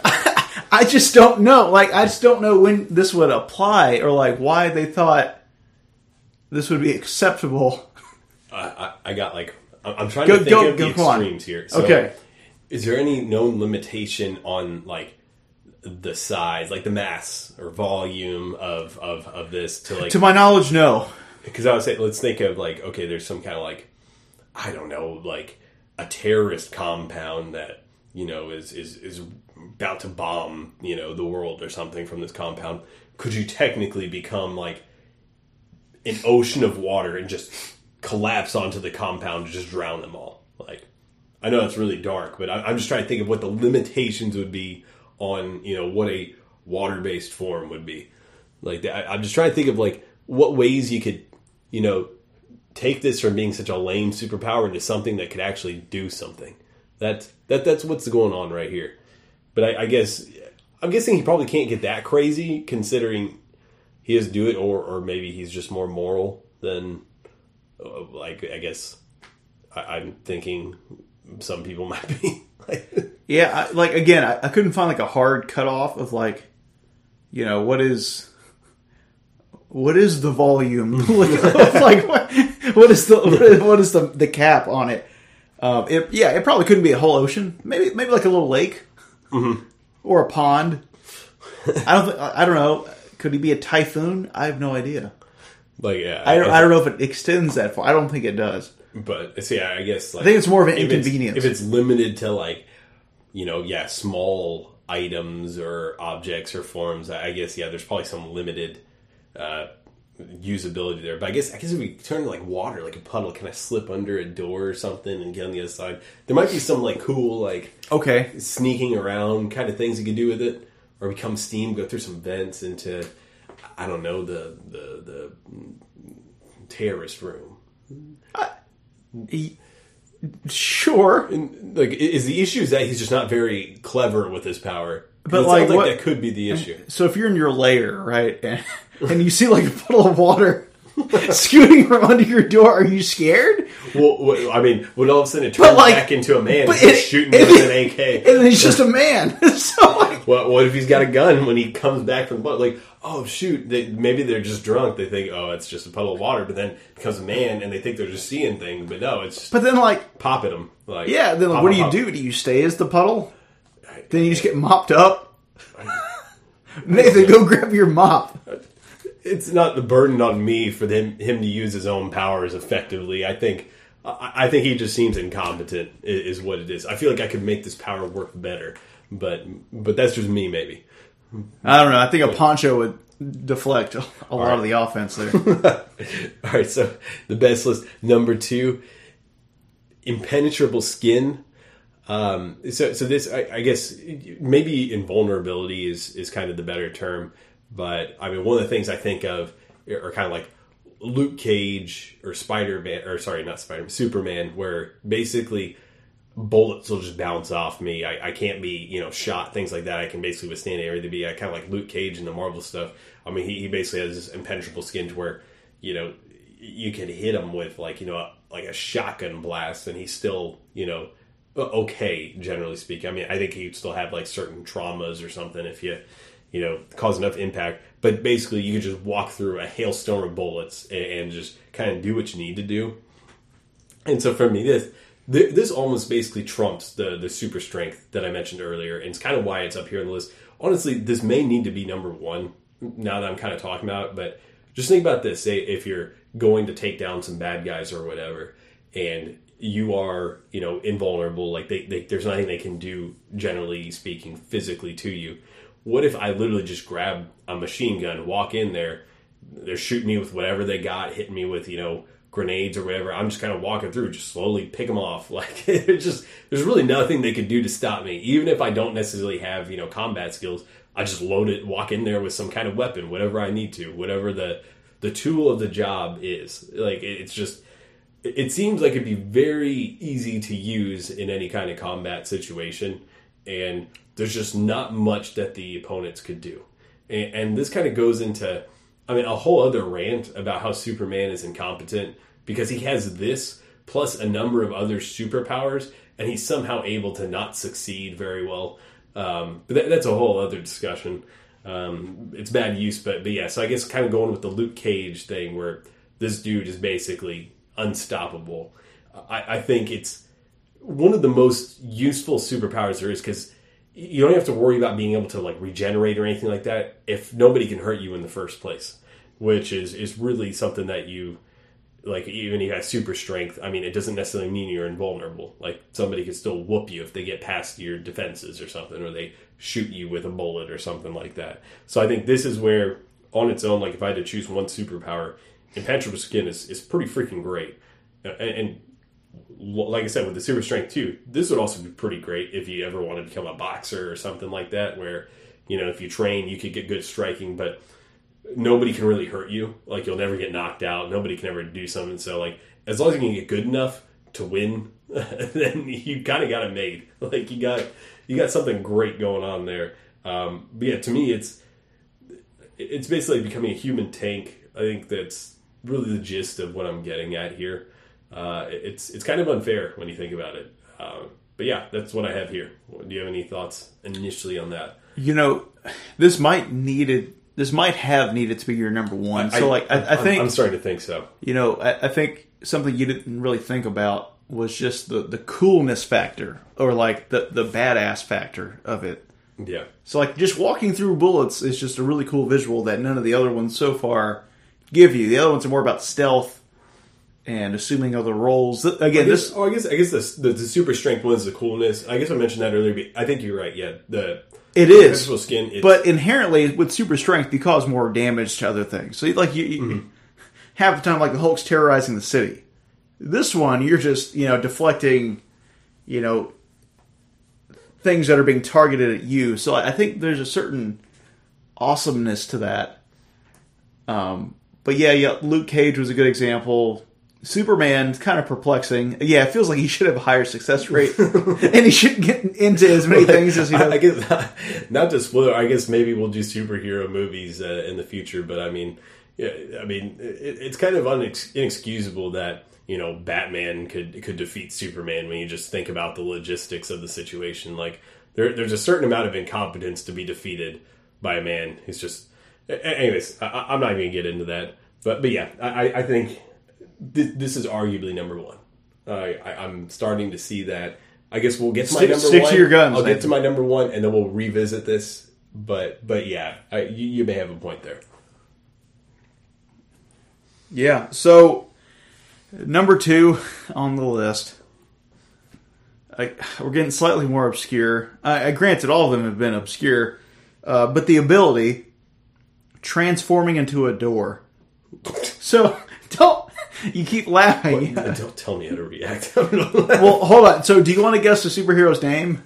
I, I just don't know. Like I just don't know when this would apply or like why they thought this would be acceptable. I, I, I got like I'm trying Go- to think go- of go- the go on. extremes here. So, Okay. is there any known limitation on like the size, like the mass or volume of of, of this to like To my knowledge, no. because I would say let's think of like okay, there's some kind of like I don't know, like a terrorist compound that you know is is is about to bomb you know the world or something from this compound. Could you technically become like an ocean of water and just collapse onto the compound and just drown them all? Like I know it's really dark, but I, I'm just trying to think of what the limitations would be on you know what a water based form would be. Like I, I'm just trying to think of like what ways you could you know take this from being such a lame superpower into something that could actually do something. That that that's what's going on right here. But I, I guess I'm guessing he probably can't get that crazy considering he to do it, or or maybe he's just more moral than like I guess I, I'm thinking some people might be. like, Yeah, I, like again, I, I couldn't find like a hard cutoff of like, you know, what is what is the volume? like, like, what, what is the what is, what is the the cap on it? Um, it? Yeah, it probably couldn't be a whole ocean. Maybe maybe like a little lake or a pond. I don't. Th- I don't know. Could he be a typhoon? I have no idea. Like yeah, I don't, I don't know if it extends that far. I don't think it does. But see, I guess like, I think it's more of an if it's- inconvenience. if it's limited to like, you know, yeah, small items or objects or forms. I guess yeah, there's probably some limited uh, usability there. But I guess I guess if we turn to like water, like a puddle, can I slip under a door or something and get on the other side? There might be some like cool like Okay. sneaking around kind of things you could do with it, or become steam, go through some vents into I don't know the the the terrorist room. Sure. And, like, is the issue is that he's just not very clever with his power? But, it like, sounds like what- that could be the issue. So if you're in your lair, right, and, and you see like a puddle of water scooting from under your door, are you scared? well, I mean, when all of a sudden it turns like- back into a man, but he's it- shooting it- with an AK. And he's just a man. so like, What, what if he's got a gun when he comes back from the boat? Like, oh shoot, they, maybe they're just drunk. They think, oh, it's just a puddle of water, but then becomes a man, and they think they're just seeing things, but no, it's but then like, popping them. Like, yeah, then pop, what do you pop. do? Do you stay as the puddle? Then you just get mopped up. Nathan, go grab your mop. It's not the burden on me for them, him to use his own powers effectively. I think. I think he just seems incompetent. Is what it is. I feel like I could make this power work better, but but that's just me, maybe. I don't know. I think a poncho would deflect a lot of the offense there. All right, so the best list number two, impenetrable skin. Um, so, so this, I, I guess, maybe invulnerability is is kind of the better term. But I mean, one of the things I think of are kind of like Luke Cage or Spider Man, or sorry, not Spider Man, Superman, where basically bullets will just bounce off me. I, I can't be, you know, shot, things like that. I can basically withstand everything. Be I kind of like Luke Cage in the Marvel stuff. I mean, he, he basically has this impenetrable skin to where, you know, you can hit him with like, you know, a, like a shotgun blast and he's still, you know, okay, generally speaking. I mean, I think he'd still have like certain traumas or something if you, you know, cause enough impact. But basically, you could just walk through a hailstorm of bullets and, and just kind of do what you need to do. And so for me, this th- this almost basically trumps the the super strength that I mentioned earlier, and it's kind of why it's up here on the list. Honestly, this may need to be number one now that I'm kind of talking about it. But just think about this: say if you're going to take down some bad guys or whatever, and you are you know invulnerable, like they, they there's nothing they can do, generally speaking, physically to you. What if I literally just grab a machine gun, walk in there, they're shooting me with whatever they got, hitting me with you know grenades or whatever. I'm just kind of walking through, just slowly pick them off. Like it's just there's really nothing they could do to stop me, even if I don't necessarily have you know combat skills. I just load it, walk in there with some kind of weapon, whatever I need to, whatever the the tool of the job is. Like it's just it seems like it'd be very easy to use in any kind of combat situation, and there's just not much that the opponents could do. And, and this kind of goes into, I mean, a whole other rant about how Superman is incompetent because he has this plus a number of other superpowers, and he's somehow able to not succeed very well. Um, but that, that's a whole other discussion. Um, it's bad use, but but yeah. So I guess kind of going with the Luke Cage thing, where this dude is basically unstoppable. I, I think it's one of the most useful superpowers there is because you don't have to worry about being able to like regenerate or anything like that if nobody can hurt you in the first place, which is is really something that you like even if you have super strength, I mean, it doesn't necessarily mean you're invulnerable. Like somebody could still whoop you if they get past your defenses or something, or they shoot you with a bullet or something like that. So I think this is where, on its own, like if I had to choose one superpower, impenetrable skin is, is pretty freaking great. And, and like I said, with the super strength too, this would also be pretty great if you ever wanted to become a boxer or something like that, where you know if you train, you could get good striking, but nobody can really hurt you. Like you'll never get knocked out. Nobody can ever do something. So like as long as you can get good enough to win, then you kind of got it made. Like you got you got something great going on there. Um, but yeah, to me, it's it's basically becoming a human tank. I think that's really the gist of what I'm getting at here. Uh, it's it's kind of unfair when you think about it. Uh, but yeah, that's what I have here. Do you have any thoughts initially on that? You know, this might needed this might have needed to be your number one. So like I, I I'm- think I'm starting to think so. you know I, I think something you didn't really think about was just the the coolness factor or like the the badass factor of it. Yeah. So like just walking through bullets is just a really cool visual that none of the other ones so far give you. The other ones are more about stealth and assuming other roles. Th- I Again, guess, this oh, I guess I guess the, the, the super strength one is the coolness. I guess I mentioned that earlier. But I think you're right. Yeah, the it is, vegetable skin. It's, but inherently with super strength, you cause more damage to other things. So like you, you half the time, like the Hulk's terrorizing the city. This one, you're just you know deflecting, you know, things that are being targeted at you. So I think there's a certain awesomeness to that. Um, but yeah, yeah, Luke Cage was a good example. Superman's kind of perplexing. Yeah, it feels like he should have a higher success rate, and he shouldn't get into as many things as he does. I, guess not, to spoil. I guess maybe we'll do superhero movies uh, in the future. But I mean, yeah, I mean, it, it's kind of unex- inexcusable that you know Batman could could defeat Superman when you just think about the logistics of the situation. Like there, there's a certain amount of incompetence to be defeated by a man who's just. Anyways, I, I'm not even gonna get into that. But but yeah, I- I think this, this is arguably number one. I, I, I'm starting to see that. I guess we'll get to my Stick- number stick to your guns, I'll get to my number one, and then we'll revisit this. But but yeah, I, you, you may have a point there. Yeah. So number two on the list. I, we're getting slightly more obscure. I, I granted all of them have been obscure, uh, but the ability transforming into a door. So you keep laughing? Don't tell me how to react. I'm gonna laugh. well, hold on. So do you want to guess the superhero's name?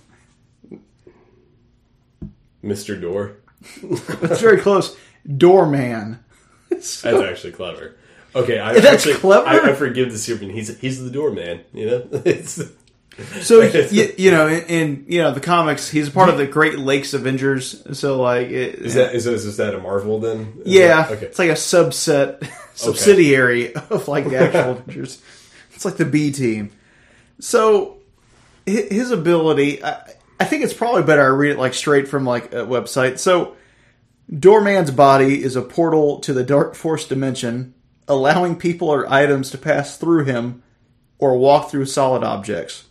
Mr. Door. That's very close. Doorman. That's actually clever. Okay, I That's actually, clever? I, I forgive the Superman. He's he's the doorman. You know, it's So you, you know, in, in you know the comics, he's a part of the Great Lakes Avengers. So like, it, is that is, is that a Marvel then? Is Yeah, that- okay. it's like a subset, subsidiary of like the actual Avengers. It's like the B team. So his ability, I, I think it's probably better I read it like straight from like a website. So Doorman's body is a portal to the Dark Force dimension, allowing people or items to pass through him or walk through solid objects.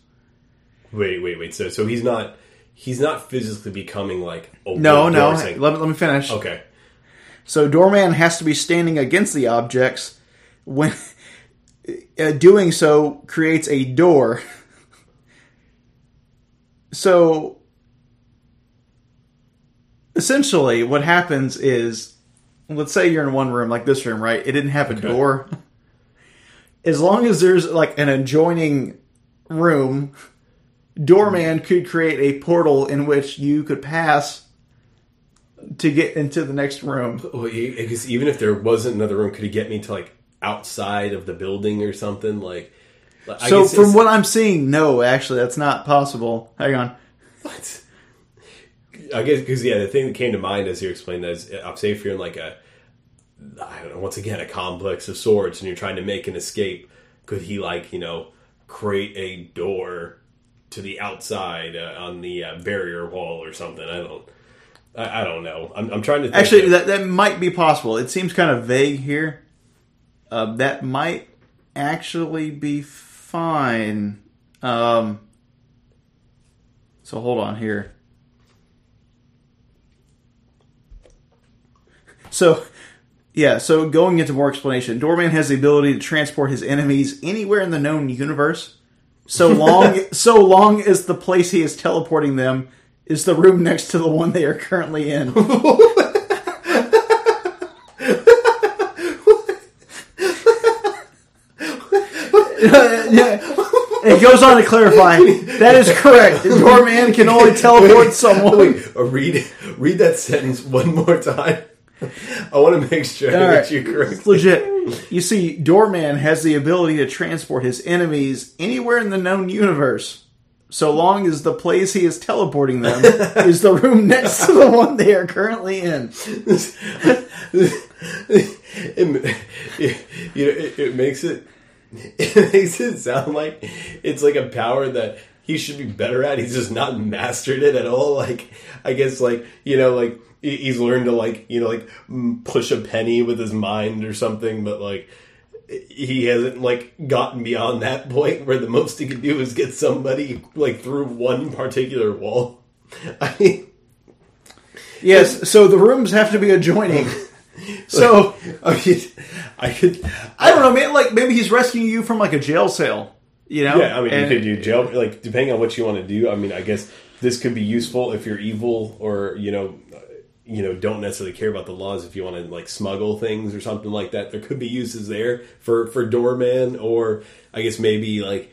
Wait, wait, wait. So so he's not he's not physically becoming like a No, no. Let me, let me finish. Okay. So Doorman has to be standing against the objects when uh, doing so creates a door. so essentially what happens is let's say you're in one room like this room, right? It didn't have a door. As long as there's like an adjoining room, Doorman could create a portal in which you could pass to get into the next room. Well, guess even if there wasn't another room, could he get me to like outside of the building or something. Like, I so from what I'm seeing, no, actually, that's not possible. Hang on. What? I guess because yeah, the thing that came to mind as you explained that is, uh, I'm say if you're in like a, I don't know, once again a complex of sorts, and you're trying to make an escape, could he like you know create a door to the outside uh, on the uh, barrier wall or something? I don't, I, I don't know. I'm, I'm trying to think Actually, of- that, that might be possible. It seems kind of vague here. Uh, that might actually be fine. Um, so hold on here. So, yeah, so going into more explanation, Doorman has the ability to transport his enemies anywhere in the known universe. So long, so long as the place he is teleporting them is the room next to the one they are currently in. yeah. It goes on to clarify that is correct. The doorman can only teleport someone. Wait, read read that sentence one more time. I want to make sure All that right. you correct. It's legit. You see, Doorman has the ability to transport his enemies anywhere in the known universe, so long as the place he is teleporting them is the room next to the one they are currently in. it, it- you know, it, it makes it it makes it sound like it's like a power that he should be better at. He's just not mastered it at all. Like I guess like you know like he's learned to like you know like push a penny with his mind or something, but like he hasn't like gotten beyond that point where the most he can do is get somebody like through one particular wall. I mean, Yes, so the rooms have to be adjoining. So I mean, I could. I don't know, man. Like maybe he's rescuing you from like a jail cell. You know? Yeah, I mean, And- you could do jail, like depending on what you want to do. I mean, I guess this could be useful if you're evil or you know, you know, don't necessarily care about the laws. If you want to like smuggle things or something like that, there could be uses there for for doorman, or I guess maybe like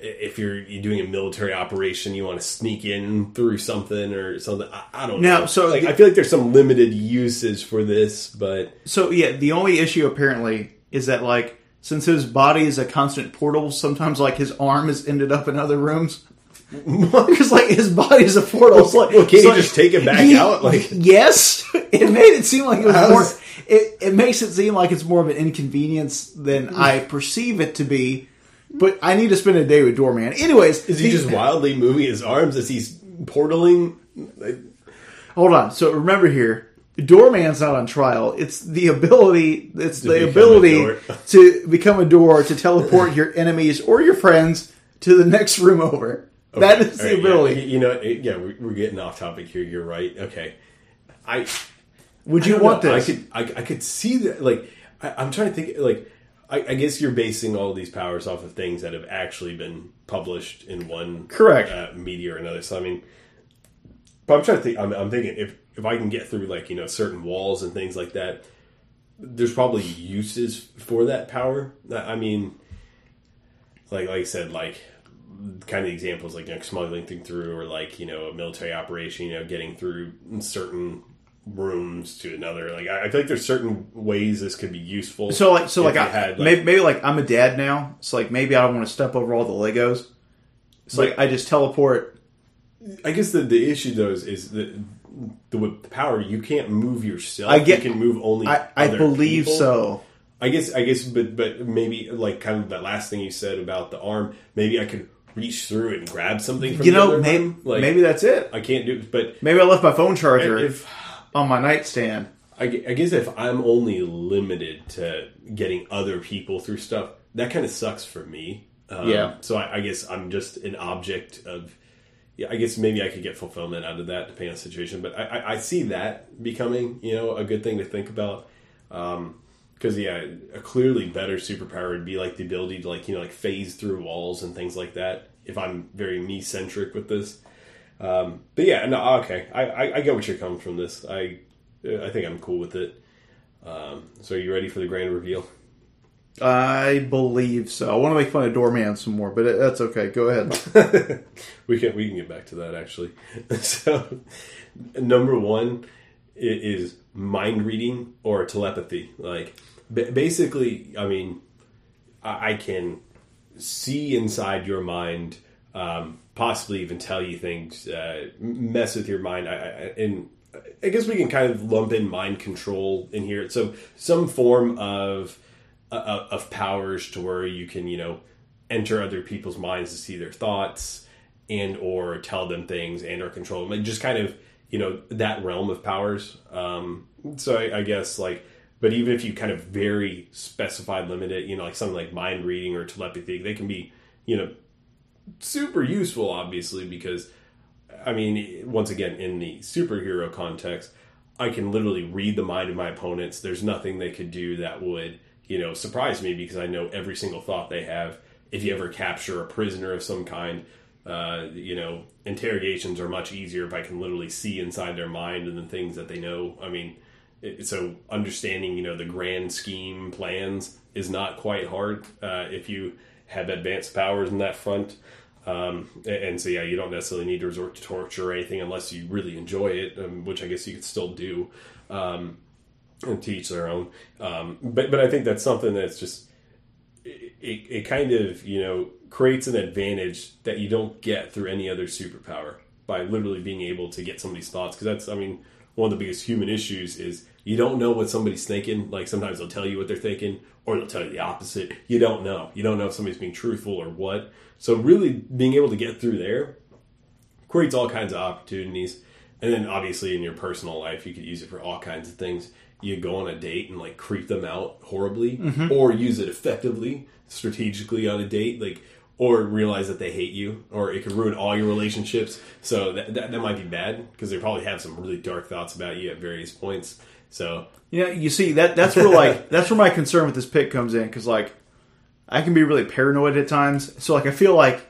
if you're you're doing a military operation, you want to sneak in through something or something. I, I don't Now, know. so like, the- I feel like there's some limited uses for this, but So yeah, the only issue apparently is that like since his body is a constant portal, sometimes like his arm has ended up in other rooms. Because like his body is a portal. It's like, Well, can't you like- just take it back Ye- out? Like- yes, it made it seem like it was more. It, it makes it seem like it's more of an inconvenience than I perceive it to be. But I need to spend a day with Doorman. Anyways, is he just wildly moving his arms as he's portaling? Hold on. So remember here, Doorman's not on trial. It's the ability. It's To the ability to become a door to teleport your enemies or your friends to the next room over. That is the right, ability. Yeah, you know, it- yeah, we're, we're getting off topic here. You're right. Okay, I Would you don't want know. this? I could, I, I could see that. Like, I, I'm trying to think. Like, I, I guess you're basing all these powers off of things that have actually been published in one Correct. uh, media or another. So I mean, but I'm trying to think. I'm, I'm thinking if if I can get through like you know certain walls and things like that, there's probably uses for that power. I mean, like like I said, like kind of examples like you know, smuggling thing through, or like you know a military operation, you know, getting through certain rooms to another. Like I, I feel like there's certain ways this could be useful. so like, so like, I, had, like- maybe, maybe like I'm a dad now. So like, maybe I don't want to step over all the Legos. So like, I just teleport. I guess the the issue though is, is that the, with the power you can't move yourself. I get- you can move only. I, I believe people. so. I guess I guess, but but maybe like kind of that last thing you said about the arm. Maybe I could reach through it and grab something. From You the know, maybe. Like, maybe that's it. I can't do. But Maybe I left my phone charger if on my nightstand. I, I guess if I'm only limited to getting other people through stuff, that kind of sucks for me. Um, Yeah. So I, I guess I'm just an object of. Yeah, I guess maybe I could get fulfillment out of that depending on the situation. But I, I, I see that becoming, you know, a good thing to think about. Because yeah, a clearly better superpower would be like the ability to like you know like phase through walls and things like that. If I'm very me centric with this, um, but yeah, no, okay, I, I, I get what you're coming from. This, I I think I'm cool with it. Um, so are you ready for the grand reveal? I believe so. I want to make fun of Doorman some more, but that's okay. Go ahead. we can we can get back to that actually. so number one is mind reading or telepathy. Like ba- basically, I mean, I, I can see inside your mind, um, possibly even tell you things, uh, mess with your mind. I, I, and I guess we can kind of lump in mind control in here. So some form of uh, of powers to where you can, you know, enter other people's minds to see their thoughts and or tell them things and or control them. Like just kind of, you know, that realm of powers. Um, so I, I guess like but even if you kind of very specified limit it, you know, like something like mind reading or telepathy, they can be, you know, super useful, obviously, because, I mean, once again, in the superhero context, I can literally read the mind of my opponents. There's nothing they could do that would, you know, surprise me because I know every single thought they have. If you ever capture a prisoner of some kind, uh, you know, interrogations are much easier if I can literally see inside their mind and the things that they know. I mean, so understanding you know the grand scheme plans is not quite hard uh, if you have advanced powers in that front um, and so yeah you don't necessarily need to resort to torture or anything unless you really enjoy it um, which i guess you could still do um, and teach their own um, but but i think that's something that's just it, it kind of you know creates an advantage that you don't get through any other superpower by literally being able to get somebody's thoughts because that's i mean one of the biggest human issues is you don't know what somebody's thinking. Like sometimes they'll tell you what they're thinking, or they'll tell you the opposite. You don't know. You don't know if somebody's being truthful or what. So really being able to get through there creates all kinds of opportunities. And then obviously in your personal life, you could use it for all kinds of things. You go on a date and like creep them out horribly, mm-hmm. or use it effectively, strategically on a date. Like or realize that they hate you, or it could ruin all your relationships. So that, that, that might be bad because they probably have some really dark thoughts about you at various points. So yeah, you see that that's where like that's where my concern with this pick comes in because like I can be really paranoid at times. So like I feel like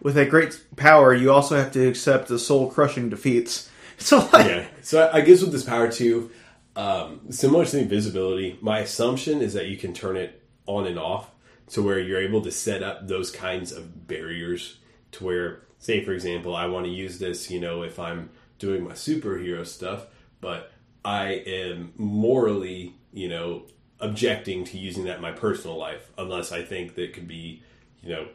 with that great power, you also have to accept the soul crushing defeats. So like, yeah, so I guess with this power too, um, similar to the invisibility, my assumption is that you can turn it on and off to where you're able to set up those kinds of barriers to where, say, for example, I want to use this, you know, if I'm doing my superhero stuff, but I am morally, you know, objecting to using that in my personal life unless I think that could be, you know,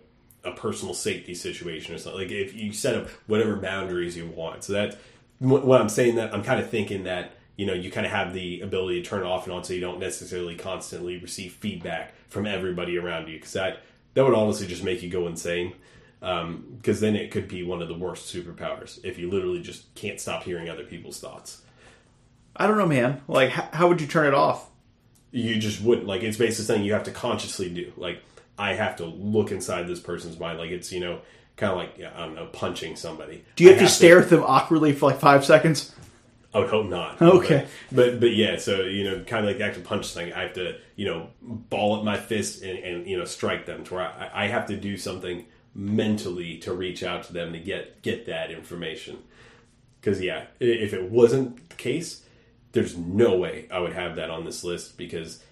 a personal safety situation or something. Like if you set up whatever boundaries you want. So that when I'm saying that, I'm kind of thinking that you know you kind of have the ability to turn it off and on, so you don't necessarily constantly receive feedback from everybody around you, because that that would honestly just make you go insane. Because um, then it could be one of the worst superpowers if you literally just can't stop hearing other people's thoughts. I don't know, man. Like, how, how would you turn it off? You just wouldn't. Like, it's basically something you have to consciously do. Like, I have to look inside this person's mind. Like, it's, you know, kind of like, I don't know, punching somebody. Do you have, have to stare to, at them awkwardly for like five seconds? I would hope not. Okay. But, but, but yeah, so you know, kind of like the actual punch thing. I have to you know ball up my fist and, and you know strike them to where I, I, have to do something mentally to reach out to them to get get that information. Because yeah, if it wasn't the case, there's no way I would have that on this list because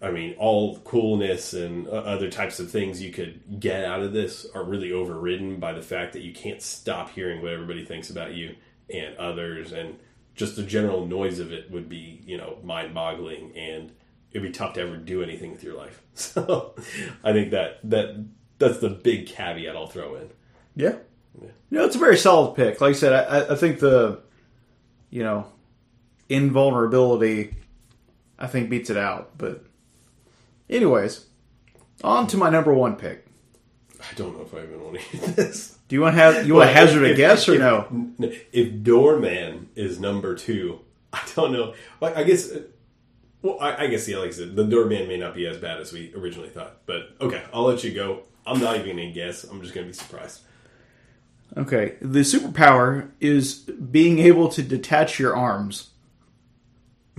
I mean, all coolness and other types of things you could get out of this are really overridden by the fact that you can't stop hearing what everybody thinks about you and others, and just the general noise of it would be, you know, mind boggling, and it'd be tough to ever do anything with your life. So, I think that that that's the big caveat I'll throw in. Yeah, yeah. You know, it's a very solid pick. Like I said, I, I think the, you know, invulnerability, I think beats it out. But, anyways, on to my number one pick. I don't know if I even want to hear this. Do you want to have you want to hazard if, a guess or if, no? If Doorman is number two, I don't know. Well, I guess. Well, I, I guess yeah, like I said, the Doorman may not be as bad as we originally thought. But okay, I'll let you go. I'm not even to guess. I'm just going to be surprised. Okay, the superpower is being able to detach your arms.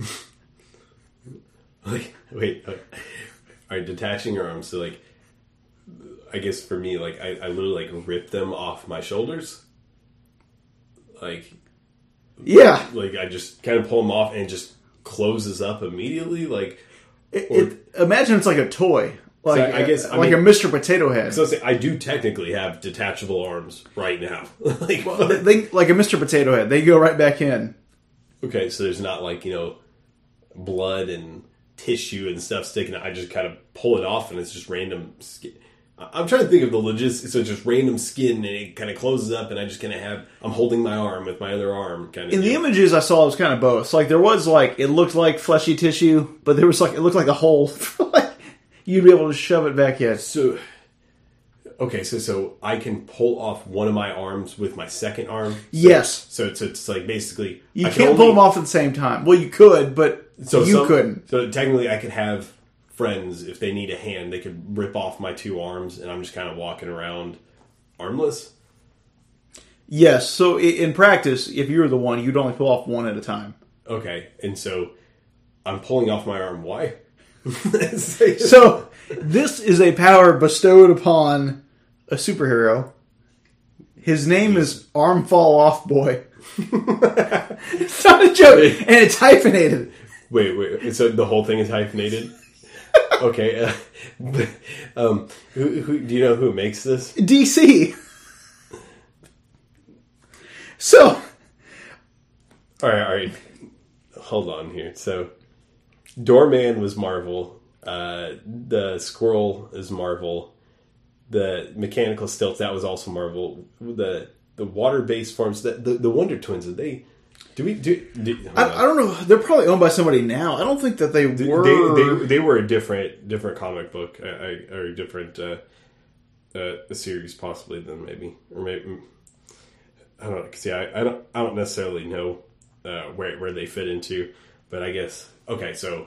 like, wait, wait. All right, detaching your arms. So, like, I guess for me, like, I, I literally like rip them off my shoulders. Like, yeah, like I just kind of pull them off and it just closes up immediately. Like, it, or, it, imagine it's like a toy. Like so I, I guess I like mean, a Mr. Potato Head. So I do technically have detachable arms right now. like, well, they, like a Mr. Potato Head, they go right back in. Okay, so there's not like you know blood and tissue and stuff sticking. out. I just kind of pull it off, and it's just random. Skin. I'm trying to think of the logistics. So it's just random skin, and it kind of closes up, and I just kind of have. I'm holding my arm with my other arm, kind of. In the images I saw, it was kind of both. Like there was like it looked like fleshy tissue, but there was like it looked like a hole. like you'd be able to shove it back in. So, okay, so so I can pull off one of my arms with my second arm. So, Yes. So it's it's like basically You I can can't only- pull them off at the same time. Well, you could, but So you some- couldn't. So technically, I could have friends if they need a hand. They could rip off my two arms, and I'm just kind of walking around armless. Yes. So in practice, if you were the one, you'd only pull off one at a time. Okay, and so I'm pulling off my arm. Why? So this is a power bestowed upon a superhero. His name is Arm Fall Off Boy. it's not a joke, and it's hyphenated. wait, wait. So the whole thing is hyphenated. Okay. Uh, um, who, who do you know who makes this? DC. So All right, all right. Hold on here. So, Doorman was Marvel. Uh, the Squirrel is Marvel. The Mechanical Stilts that was also Marvel. The the water based forms that the, the Wonder Twins. They? Do we do? do I. I don't know. They're probably owned by somebody now. I don't think that they were. they, they they were a different different comic book uh, uh, or a different uh, uh, a series possibly than maybe or maybe I don't know. See, I, I don't I don't necessarily know uh, where where they fit into, but I guess okay. So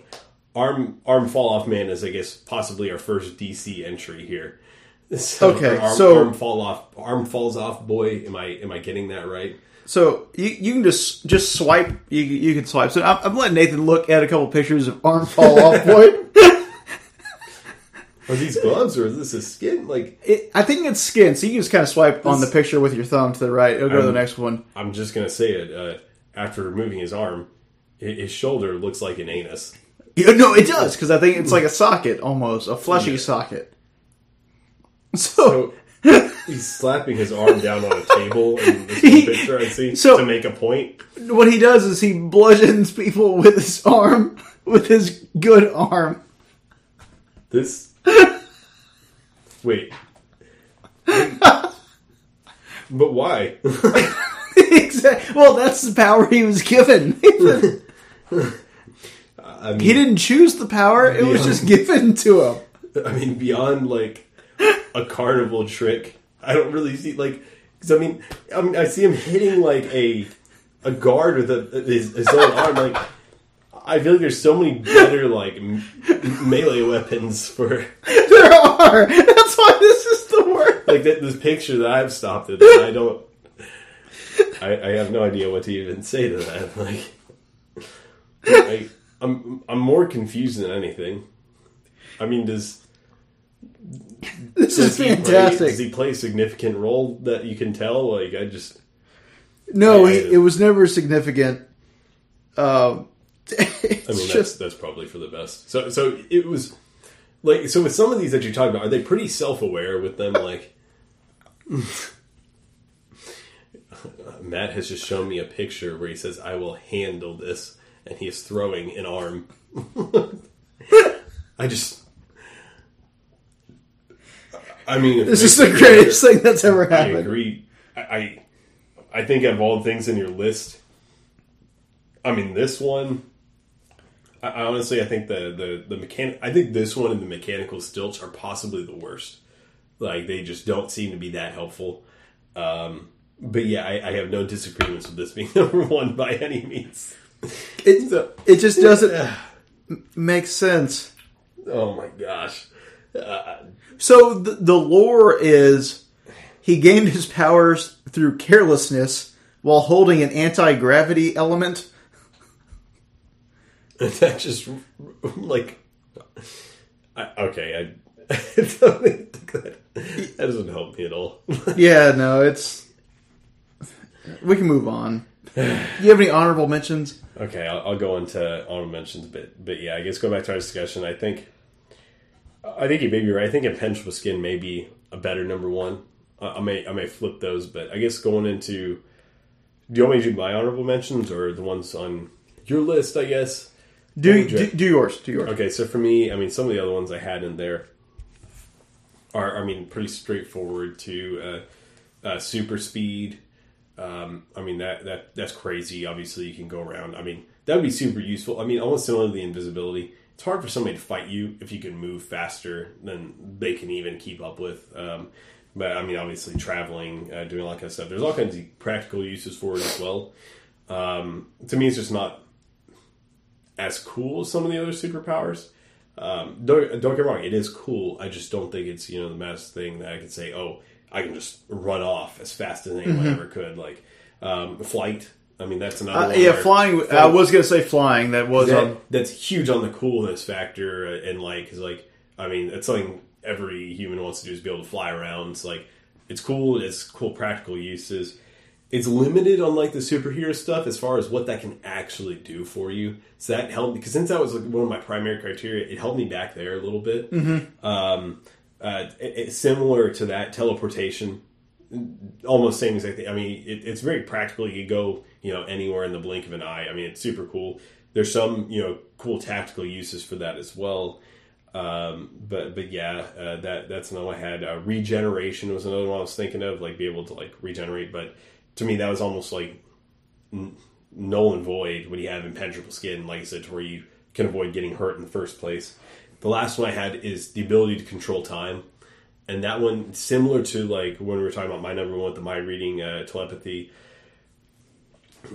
arm arm fall off man is I guess possibly our first DC entry here. So, Okay, arm, so- arm fall off arm falls off boy. Am I am I getting that right? So you, you can just just swipe. You you can swipe. So I'm, I'm letting Nathan look at a couple pictures of Arm Fall Off Boy. Are these gloves or is this a skin? Like It, I think it's skin, so you can just kind of swipe on the picture with your thumb to the right. It'll go to the next one. I'm just gonna say it. Uh, after removing his arm, hi- his shoulder looks like an anus. Yeah, no, it does because I think it's like a socket almost, a fleshy socket. So, So he's slapping his arm down on a table in this picture I see So- to make a point. what he does is he bludgeons people with his arm, with his good arm. This. Wait. but why? exactly. Well, that's the power he was given. I mean, he didn't choose the power; it was just given to him. I mean, beyond like a carnival trick, I don't really see like. Because I mean, I mean, I see him hitting like a a guard with a, his, his own arm. Like, I feel like there's so many better like m- melee weapons for There are. That's why this is the worst. like that, this picture that I've stopped at. and I don't. I, I have no idea what to even say to that. Like, I, I'm I'm more confused than anything. I mean, does This does is he play, fantastic. does he play a significant role that you can tell? Like, I just no, I- he, it was never significant. Um, I mean, that's just that's probably for the best. So so it was like so with some of these that you talk about, are they pretty self aware with them? Like Matt has just shown me a picture where he says, "I will handle this," and he is throwing an arm. I just. I mean, this is the greatest thing that's ever happened. I agree. I, I I think out of all the things in your list, I mean this one. I, I honestly, I think the the the mechanic. I think this one and the mechanical stilts are possibly the worst. Like they just don't seem to be that helpful. Um, but yeah, I, I have no disagreements with this being number one by any means. It, So- it just doesn't make sense. oh my gosh. Uh, So the, the lore is he gained his powers through carelessness while holding an anti gravity element. that just like I, okay I, that doesn't help me at all Yeah, no, it's. We can move on. You have any honorable mentions? okay I'll, I'll go into honorable mentions but but yeah i guess go back to our discussion i think i think you may be right i think impenetrable skin may be a better number one I, I may i may flip those but i guess going into do you want me to do my honorable mentions or the ones on your list i guess Do, do do yours. Do yours. Okay, so for me, I mean, some of the other ones I had in there are, I mean, pretty straightforward. To uh, uh, super speed. Um, I mean that that that's crazy. Obviously, you can go around. I mean, that would be super useful. I mean, almost similar to the invisibility. It's hard for somebody to fight you if you can move faster than they can even keep up with. Um, but I mean, obviously, traveling, uh, doing all that kind of stuff. There's all kinds of practical uses for it as well. Um, to me, it's just not as cool as some of the other superpowers. Um, don't don't get wrong, it is cool. I just don't think it's you know the best thing that I could say. Oh, I can just run off as fast as anyone ever could. Like um, flight. I mean, that's another Uh, one. yeah, where- flying. I was gonna say flying. That was that, um, that's huge on the coolness factor uh, and like because like I mean it's something every human wants to do is be able to fly around. It's like it's cool. It's cool practical uses. It's limited on like the superhero stuff as far as what that can actually do for you. So that helped because since that was like one of my primary criteria, it held me back there a little bit. Um, uh, it, it's similar to that teleportation almost same exact thing. I mean, it, it's very practical. You go, you know, anywhere in the blink of an eye. I mean, it's super cool. There's some, you know, cool tactical uses for that as well. Um, but but yeah, uh, that that's another one I had. Uh, regeneration was another one I was thinking of, like be able to like regenerate. But to me, that was almost like n- null and void when you have impenetrable skin, like I said, to where you can avoid getting hurt in the first place. The last one I had is the ability to control time and that one similar to like when we were talking about my number one with the mind reading uh, telepathy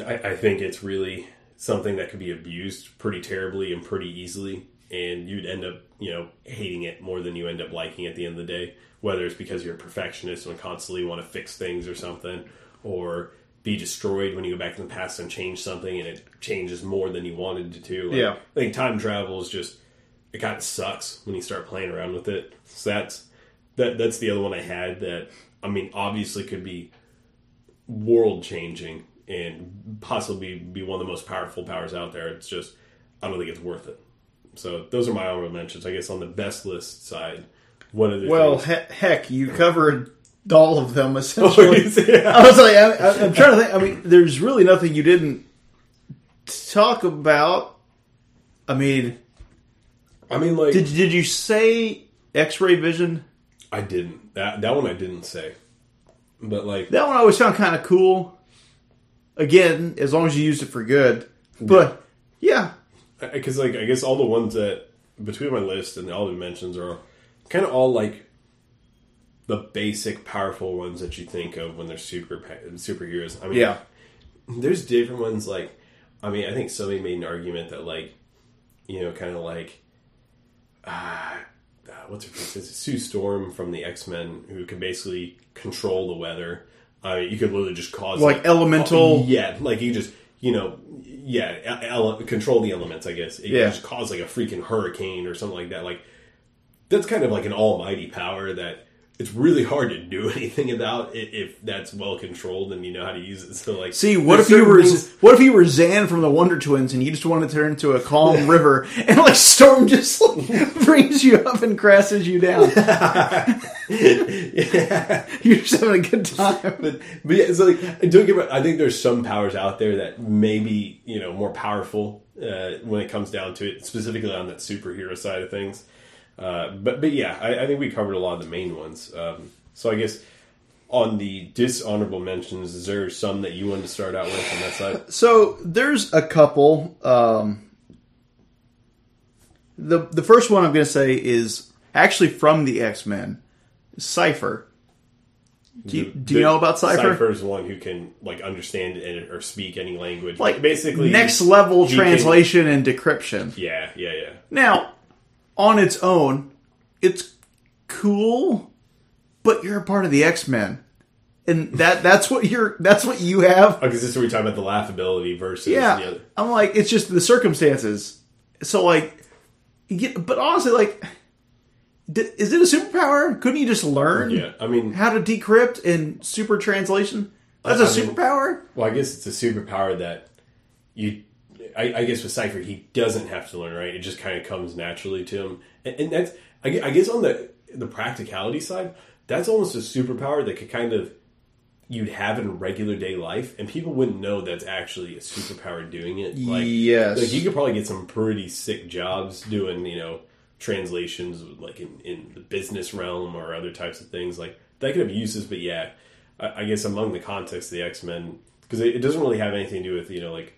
I, I think it's really something that could be abused pretty terribly and pretty easily and you'd end up you know hating it more than you end up liking at the end of the day whether it's because you're a perfectionist and constantly want to fix things or something or be destroyed when you go back in the past and change something and it changes more than you wanted it to Like, Yeah. I think time travel is just it kind of sucks when you start playing around with it. So that's that that's the other one I had that I mean obviously could be world changing and possibly be one of the most powerful powers out there. It's just I don't think it's worth it. So those are my honorable mentions. I guess on the best list side, what are the well, he- heck, you covered all of them essentially. Oh, yeah. I was like, I, I'm trying to think. I mean, there's really nothing you didn't talk about. I mean, I mean like did did you say X-ray vision? I didn't that that one I didn't say, but like That one I always found kind of cool. Again, as long as you use it for good. But yeah, because like I guess all the ones that between my list and all the mentions are kind of all like the basic powerful ones that you think of when they're super superheroes. I mean, yeah, there's different ones. Like, I mean, I think somebody made an argument that like, you know, kind of like, uh, uh, what's her face? It's Sue Storm from the X Men who can basically control the weather. Mean, you could literally just cause Like uh, elemental- uh, yeah, like you just you know, yeah, ele- control the elements. I guess it Yeah. just cause like a freaking hurricane or something like that. Like that's kind of like an almighty power that it's really hard to do anything about it if that's well controlled and you know how to use it. So like, See, what if you were things- what if you were Zan from the Wonder Twins and you just wanted to turn into a calm river and like Storm just like, brings you up and crashes you down? yeah. You're just having a good time. but, but yeah, so like, don't get me. I think there's some powers out there that may be you know more powerful uh, when it comes down to it, specifically on that superhero side of things. Uh, but but yeah, I, I think we covered a lot of the main ones. Um, so I guess on the dishonorable mentions, is there some that you wanted to start out with on that side? So there's a couple. Um, the the first one I'm going to say is actually from the X Men, Cypher. Do you, do you know about Cypher? Cypher's the one who can like understand and, or speak any language. Like basically next level he can- translation and decryption. yeah, yeah, yeah. Now, on its own, it's cool, but you're a part of the X Men, and that that's what you're that's what you have. Oh, because this is where we talk about the laughability versus Yeah, the other. I'm like it's just the circumstances. So like, get, but honestly, like, d- is it a superpower? Couldn't you just learn Yeah, I mean, how to decrypt and super translation? That's a I mean- superpower. Well, I guess it's a superpower that you. I, I guess with Cypher, he doesn't have to learn, right? It just kind of comes naturally to him, and, and that's. I I guess on the the practicality side, that's almost a superpower that could kind of you'd have in regular day life, and people wouldn't know that's actually a superpower doing it. Like, Yes. like you could probably get some pretty sick jobs doing, you know, translations like in, in the business realm or other types of things. Like that could have uses, but yeah, I, I guess among the context of the X Men, because it, it doesn't really have anything to do with you know like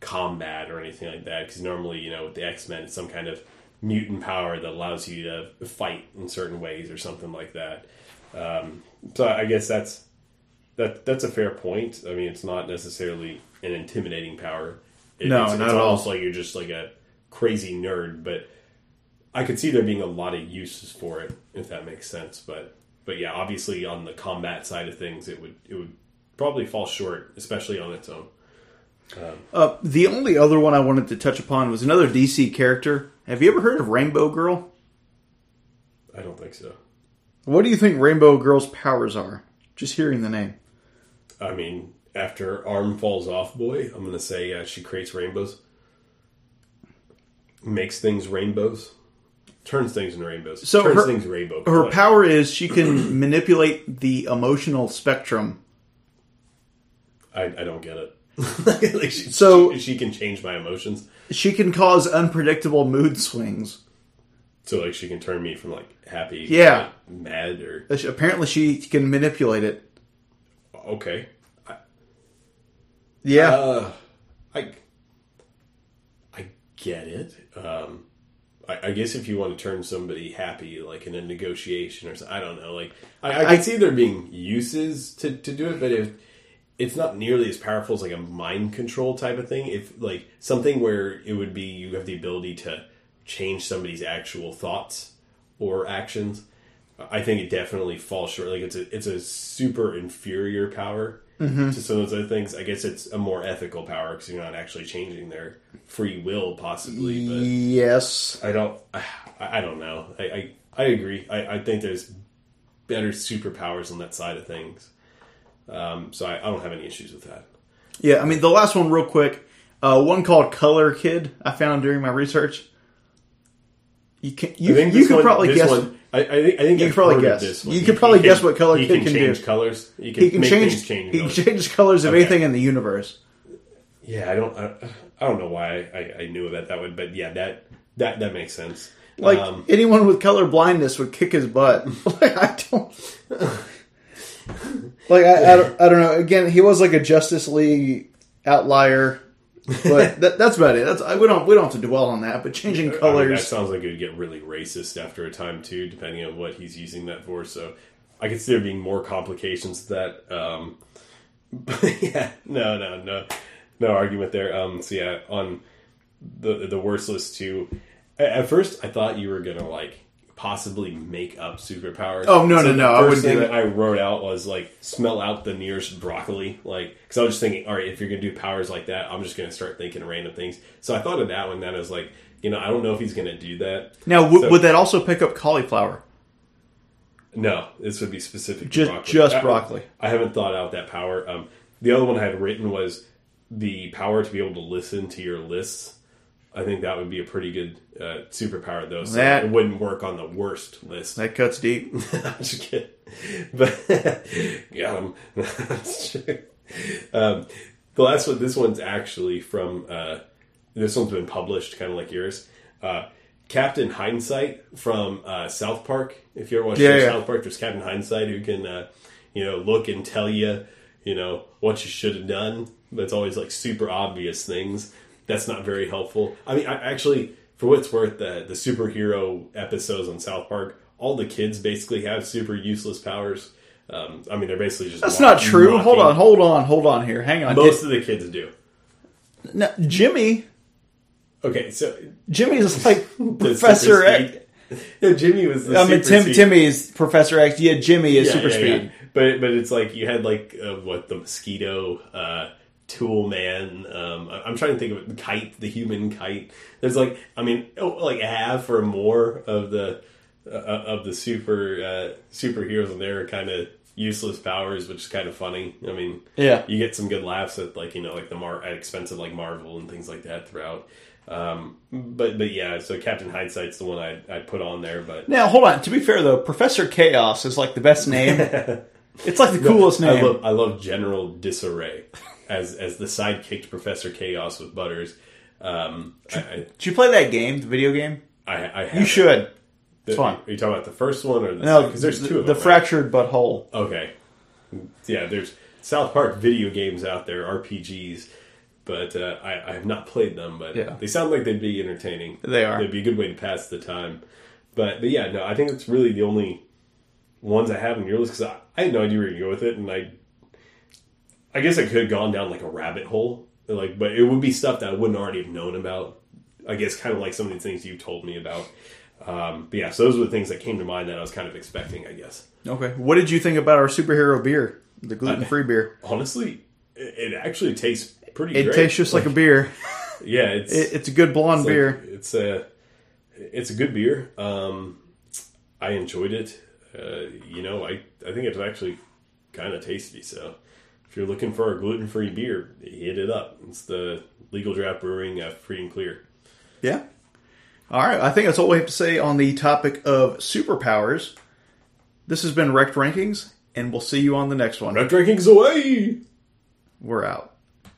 combat or anything like that. Because normally, you know, with the X Men, it's some kind of mutant power that allows you to fight in certain ways or something like that. Um, so I guess that's that that's a fair point. I mean, it's not necessarily an intimidating power. It- No, it's, not it's at all. almost like you're just like a crazy nerd. But I could see there being a lot of uses for it if that makes sense. But but yeah, obviously on the combat side of things, it would it would probably fall short, especially on its own. Uh, the only other one I wanted to touch upon was another DC character. Have you ever heard of Rainbow Girl? I don't think so. What do you think Rainbow Girl's powers are? Just hearing the name. I mean, after arm falls off, boy, I'm gonna say uh, she creates rainbows, makes things rainbows, turns things into rainbows. So turns her- things rainbow. Her power is she can manipulate the emotional spectrum. I, I don't get it. like she, So- she, she can change my emotions, She can cause unpredictable mood swings. so like she can turn me from like happy, Yeah. to mad, or Apparently, she can manipulate it. okay. Yeah. Uh, I I get it. Um, I, I guess if you want to turn somebody happy, like in a negotiation or something, I don't know. Like I, I I- can see there being uses to, to do it, but if it's not nearly as powerful as like a mind control type of thing, if like something where it would be you have the ability to change somebody's actual thoughts or actions, I think it definitely falls short. Like it's a it's a super inferior power mm-hmm. to some of those other things. I guess it's a more ethical power because you're not actually changing their free will, possibly. But yes. I don't. I, I don't know. I I, I agree. I, I think there's better superpowers on that side of things. Um, so I, I don't have any issues with that. Yeah. I mean, the last one, real quick. Uh, one called Color Kid. I found during my research. You can you, you could one- probably this guess. one- I, I think I think You could probably guess. This one. You could probably guess what Color Kid can change do. colors. He can, He can make change. change. He can colors. change colors of Okay. anything in the universe. Yeah, I don't. I, I don't know why I, I knew about that one, but yeah, that that that makes sense. Like Um, anyone with color blindness would kick his butt. like I don't. like I, I, don't, I don't know. Again, he was like a Justice League outlier, but that, that's about it. That's I, we don't we don't have to dwell on that. But changing I mean, that colors, sounds like it would get really racist after a time too, depending on what he's using that for. So I could see there being more complications to that. Um, but yeah, no, no, no, no argument there. Um, so yeah, on the the worst list too. At, at first, I thought you were gonna like possibly make up superpowers. Oh, no, no, the no, I wouldn't do thing that. I wrote out was like smell out the nearest broccoli, like because I was just thinking, all right, if you're gonna do powers like that, I'm just gonna start thinking random things. So I thought of that one. I was like, you know, I don't know if he's gonna do that. now w- So- would that also pick up cauliflower? No, this would be specific. To Just- broccoli. just I- broccoli. I haven't thought out that power. Um, the other one I had written was the power to be able to listen to your lists. I think that would be a pretty good uh, superpower, though. So That- it wouldn't work on the worst list. That cuts deep. I'm just kidding. But got him. Um, the last one, this one's actually from. Uh, this one's been published, kind of like yours. Uh, Captain Hindsight from uh, South Park. If you ever watched Yeah, yeah. South Park, there's Captain Hindsight who can, uh, you know, look and tell you, you know, what you should have done. But it's always like super obvious things. That's not very helpful. I mean, I actually, for what it's worth, the the superhero episodes on South Park, all the kids basically have super useless powers. Um, I mean, they're basically just That's mock- not true. Hold on, hold on, hold on here. Hang on. Most of the kids do. No, Jimmy, Okay, so Jimmy is like Professor X. No, Jimmy was. The I mean, Tim, speed- Timmy is Professor X. Yeah, Jimmy is Yeah, super yeah, speed. yeah. But but it's like you had like uh, what the mosquito, uh, tool man. Um, I- I'm trying to think of it. Kite, the human kite. There's like I mean oh, like half or more of the uh, of the super uh, superheroes and their kind of useless powers, which is kind of funny. I mean, Yeah. you get some good laughs at like you know like the Mar at expense of like Marvel and things like that throughout. Um, but but yeah, so Captain Hindsight's the one I I put on there, but Now, hold on. To be fair, though, Professor Chaos is like the best name. It's like the coolest I name. love, I love General Disarray as as the sidekick to Professor Chaos with Butters. Um, I, I, Did you play that game, the video game? I, I You should. The- fun. Are you talking about the first one or the No, Because there's the, two of the them. right? fractured but whole. Okay. Yeah, there's South Park video games out there, RPGs, but uh, I, I have not played them. But Yeah. they sound like they'd be entertaining. They are. They'd be a good way to pass the time. But but yeah, no, I think it's really the only ones I have in your list because I, I had no idea where to go with it, and I I guess I could have gone down like a rabbit hole, like, but it would be stuff that I wouldn't already have known about. I guess kind of like some of the things you've told me about. Um, but yeah, so those were the things that came to mind that I was kind of expecting. I guess. Okay. What did you think about our superhero beer, the gluten free beer? honestly, it, actually tastes pretty. Good. It great. tastes just like a beer. yeah, it's It, it's a good blonde it's like- beer. it's a it's a good beer. Um, I enjoyed it. Uh, you know, I I think it's actually kind of tasty. So you're looking for a gluten free beer, hit it up. It's the Legal Draft Brewing uh, Free and Clear. Yeah. All right. I think that's all we have to say on the topic of superpowers. This has been Wrecked Rankings, and we'll see you on the next one. Red Rankings away. We're out.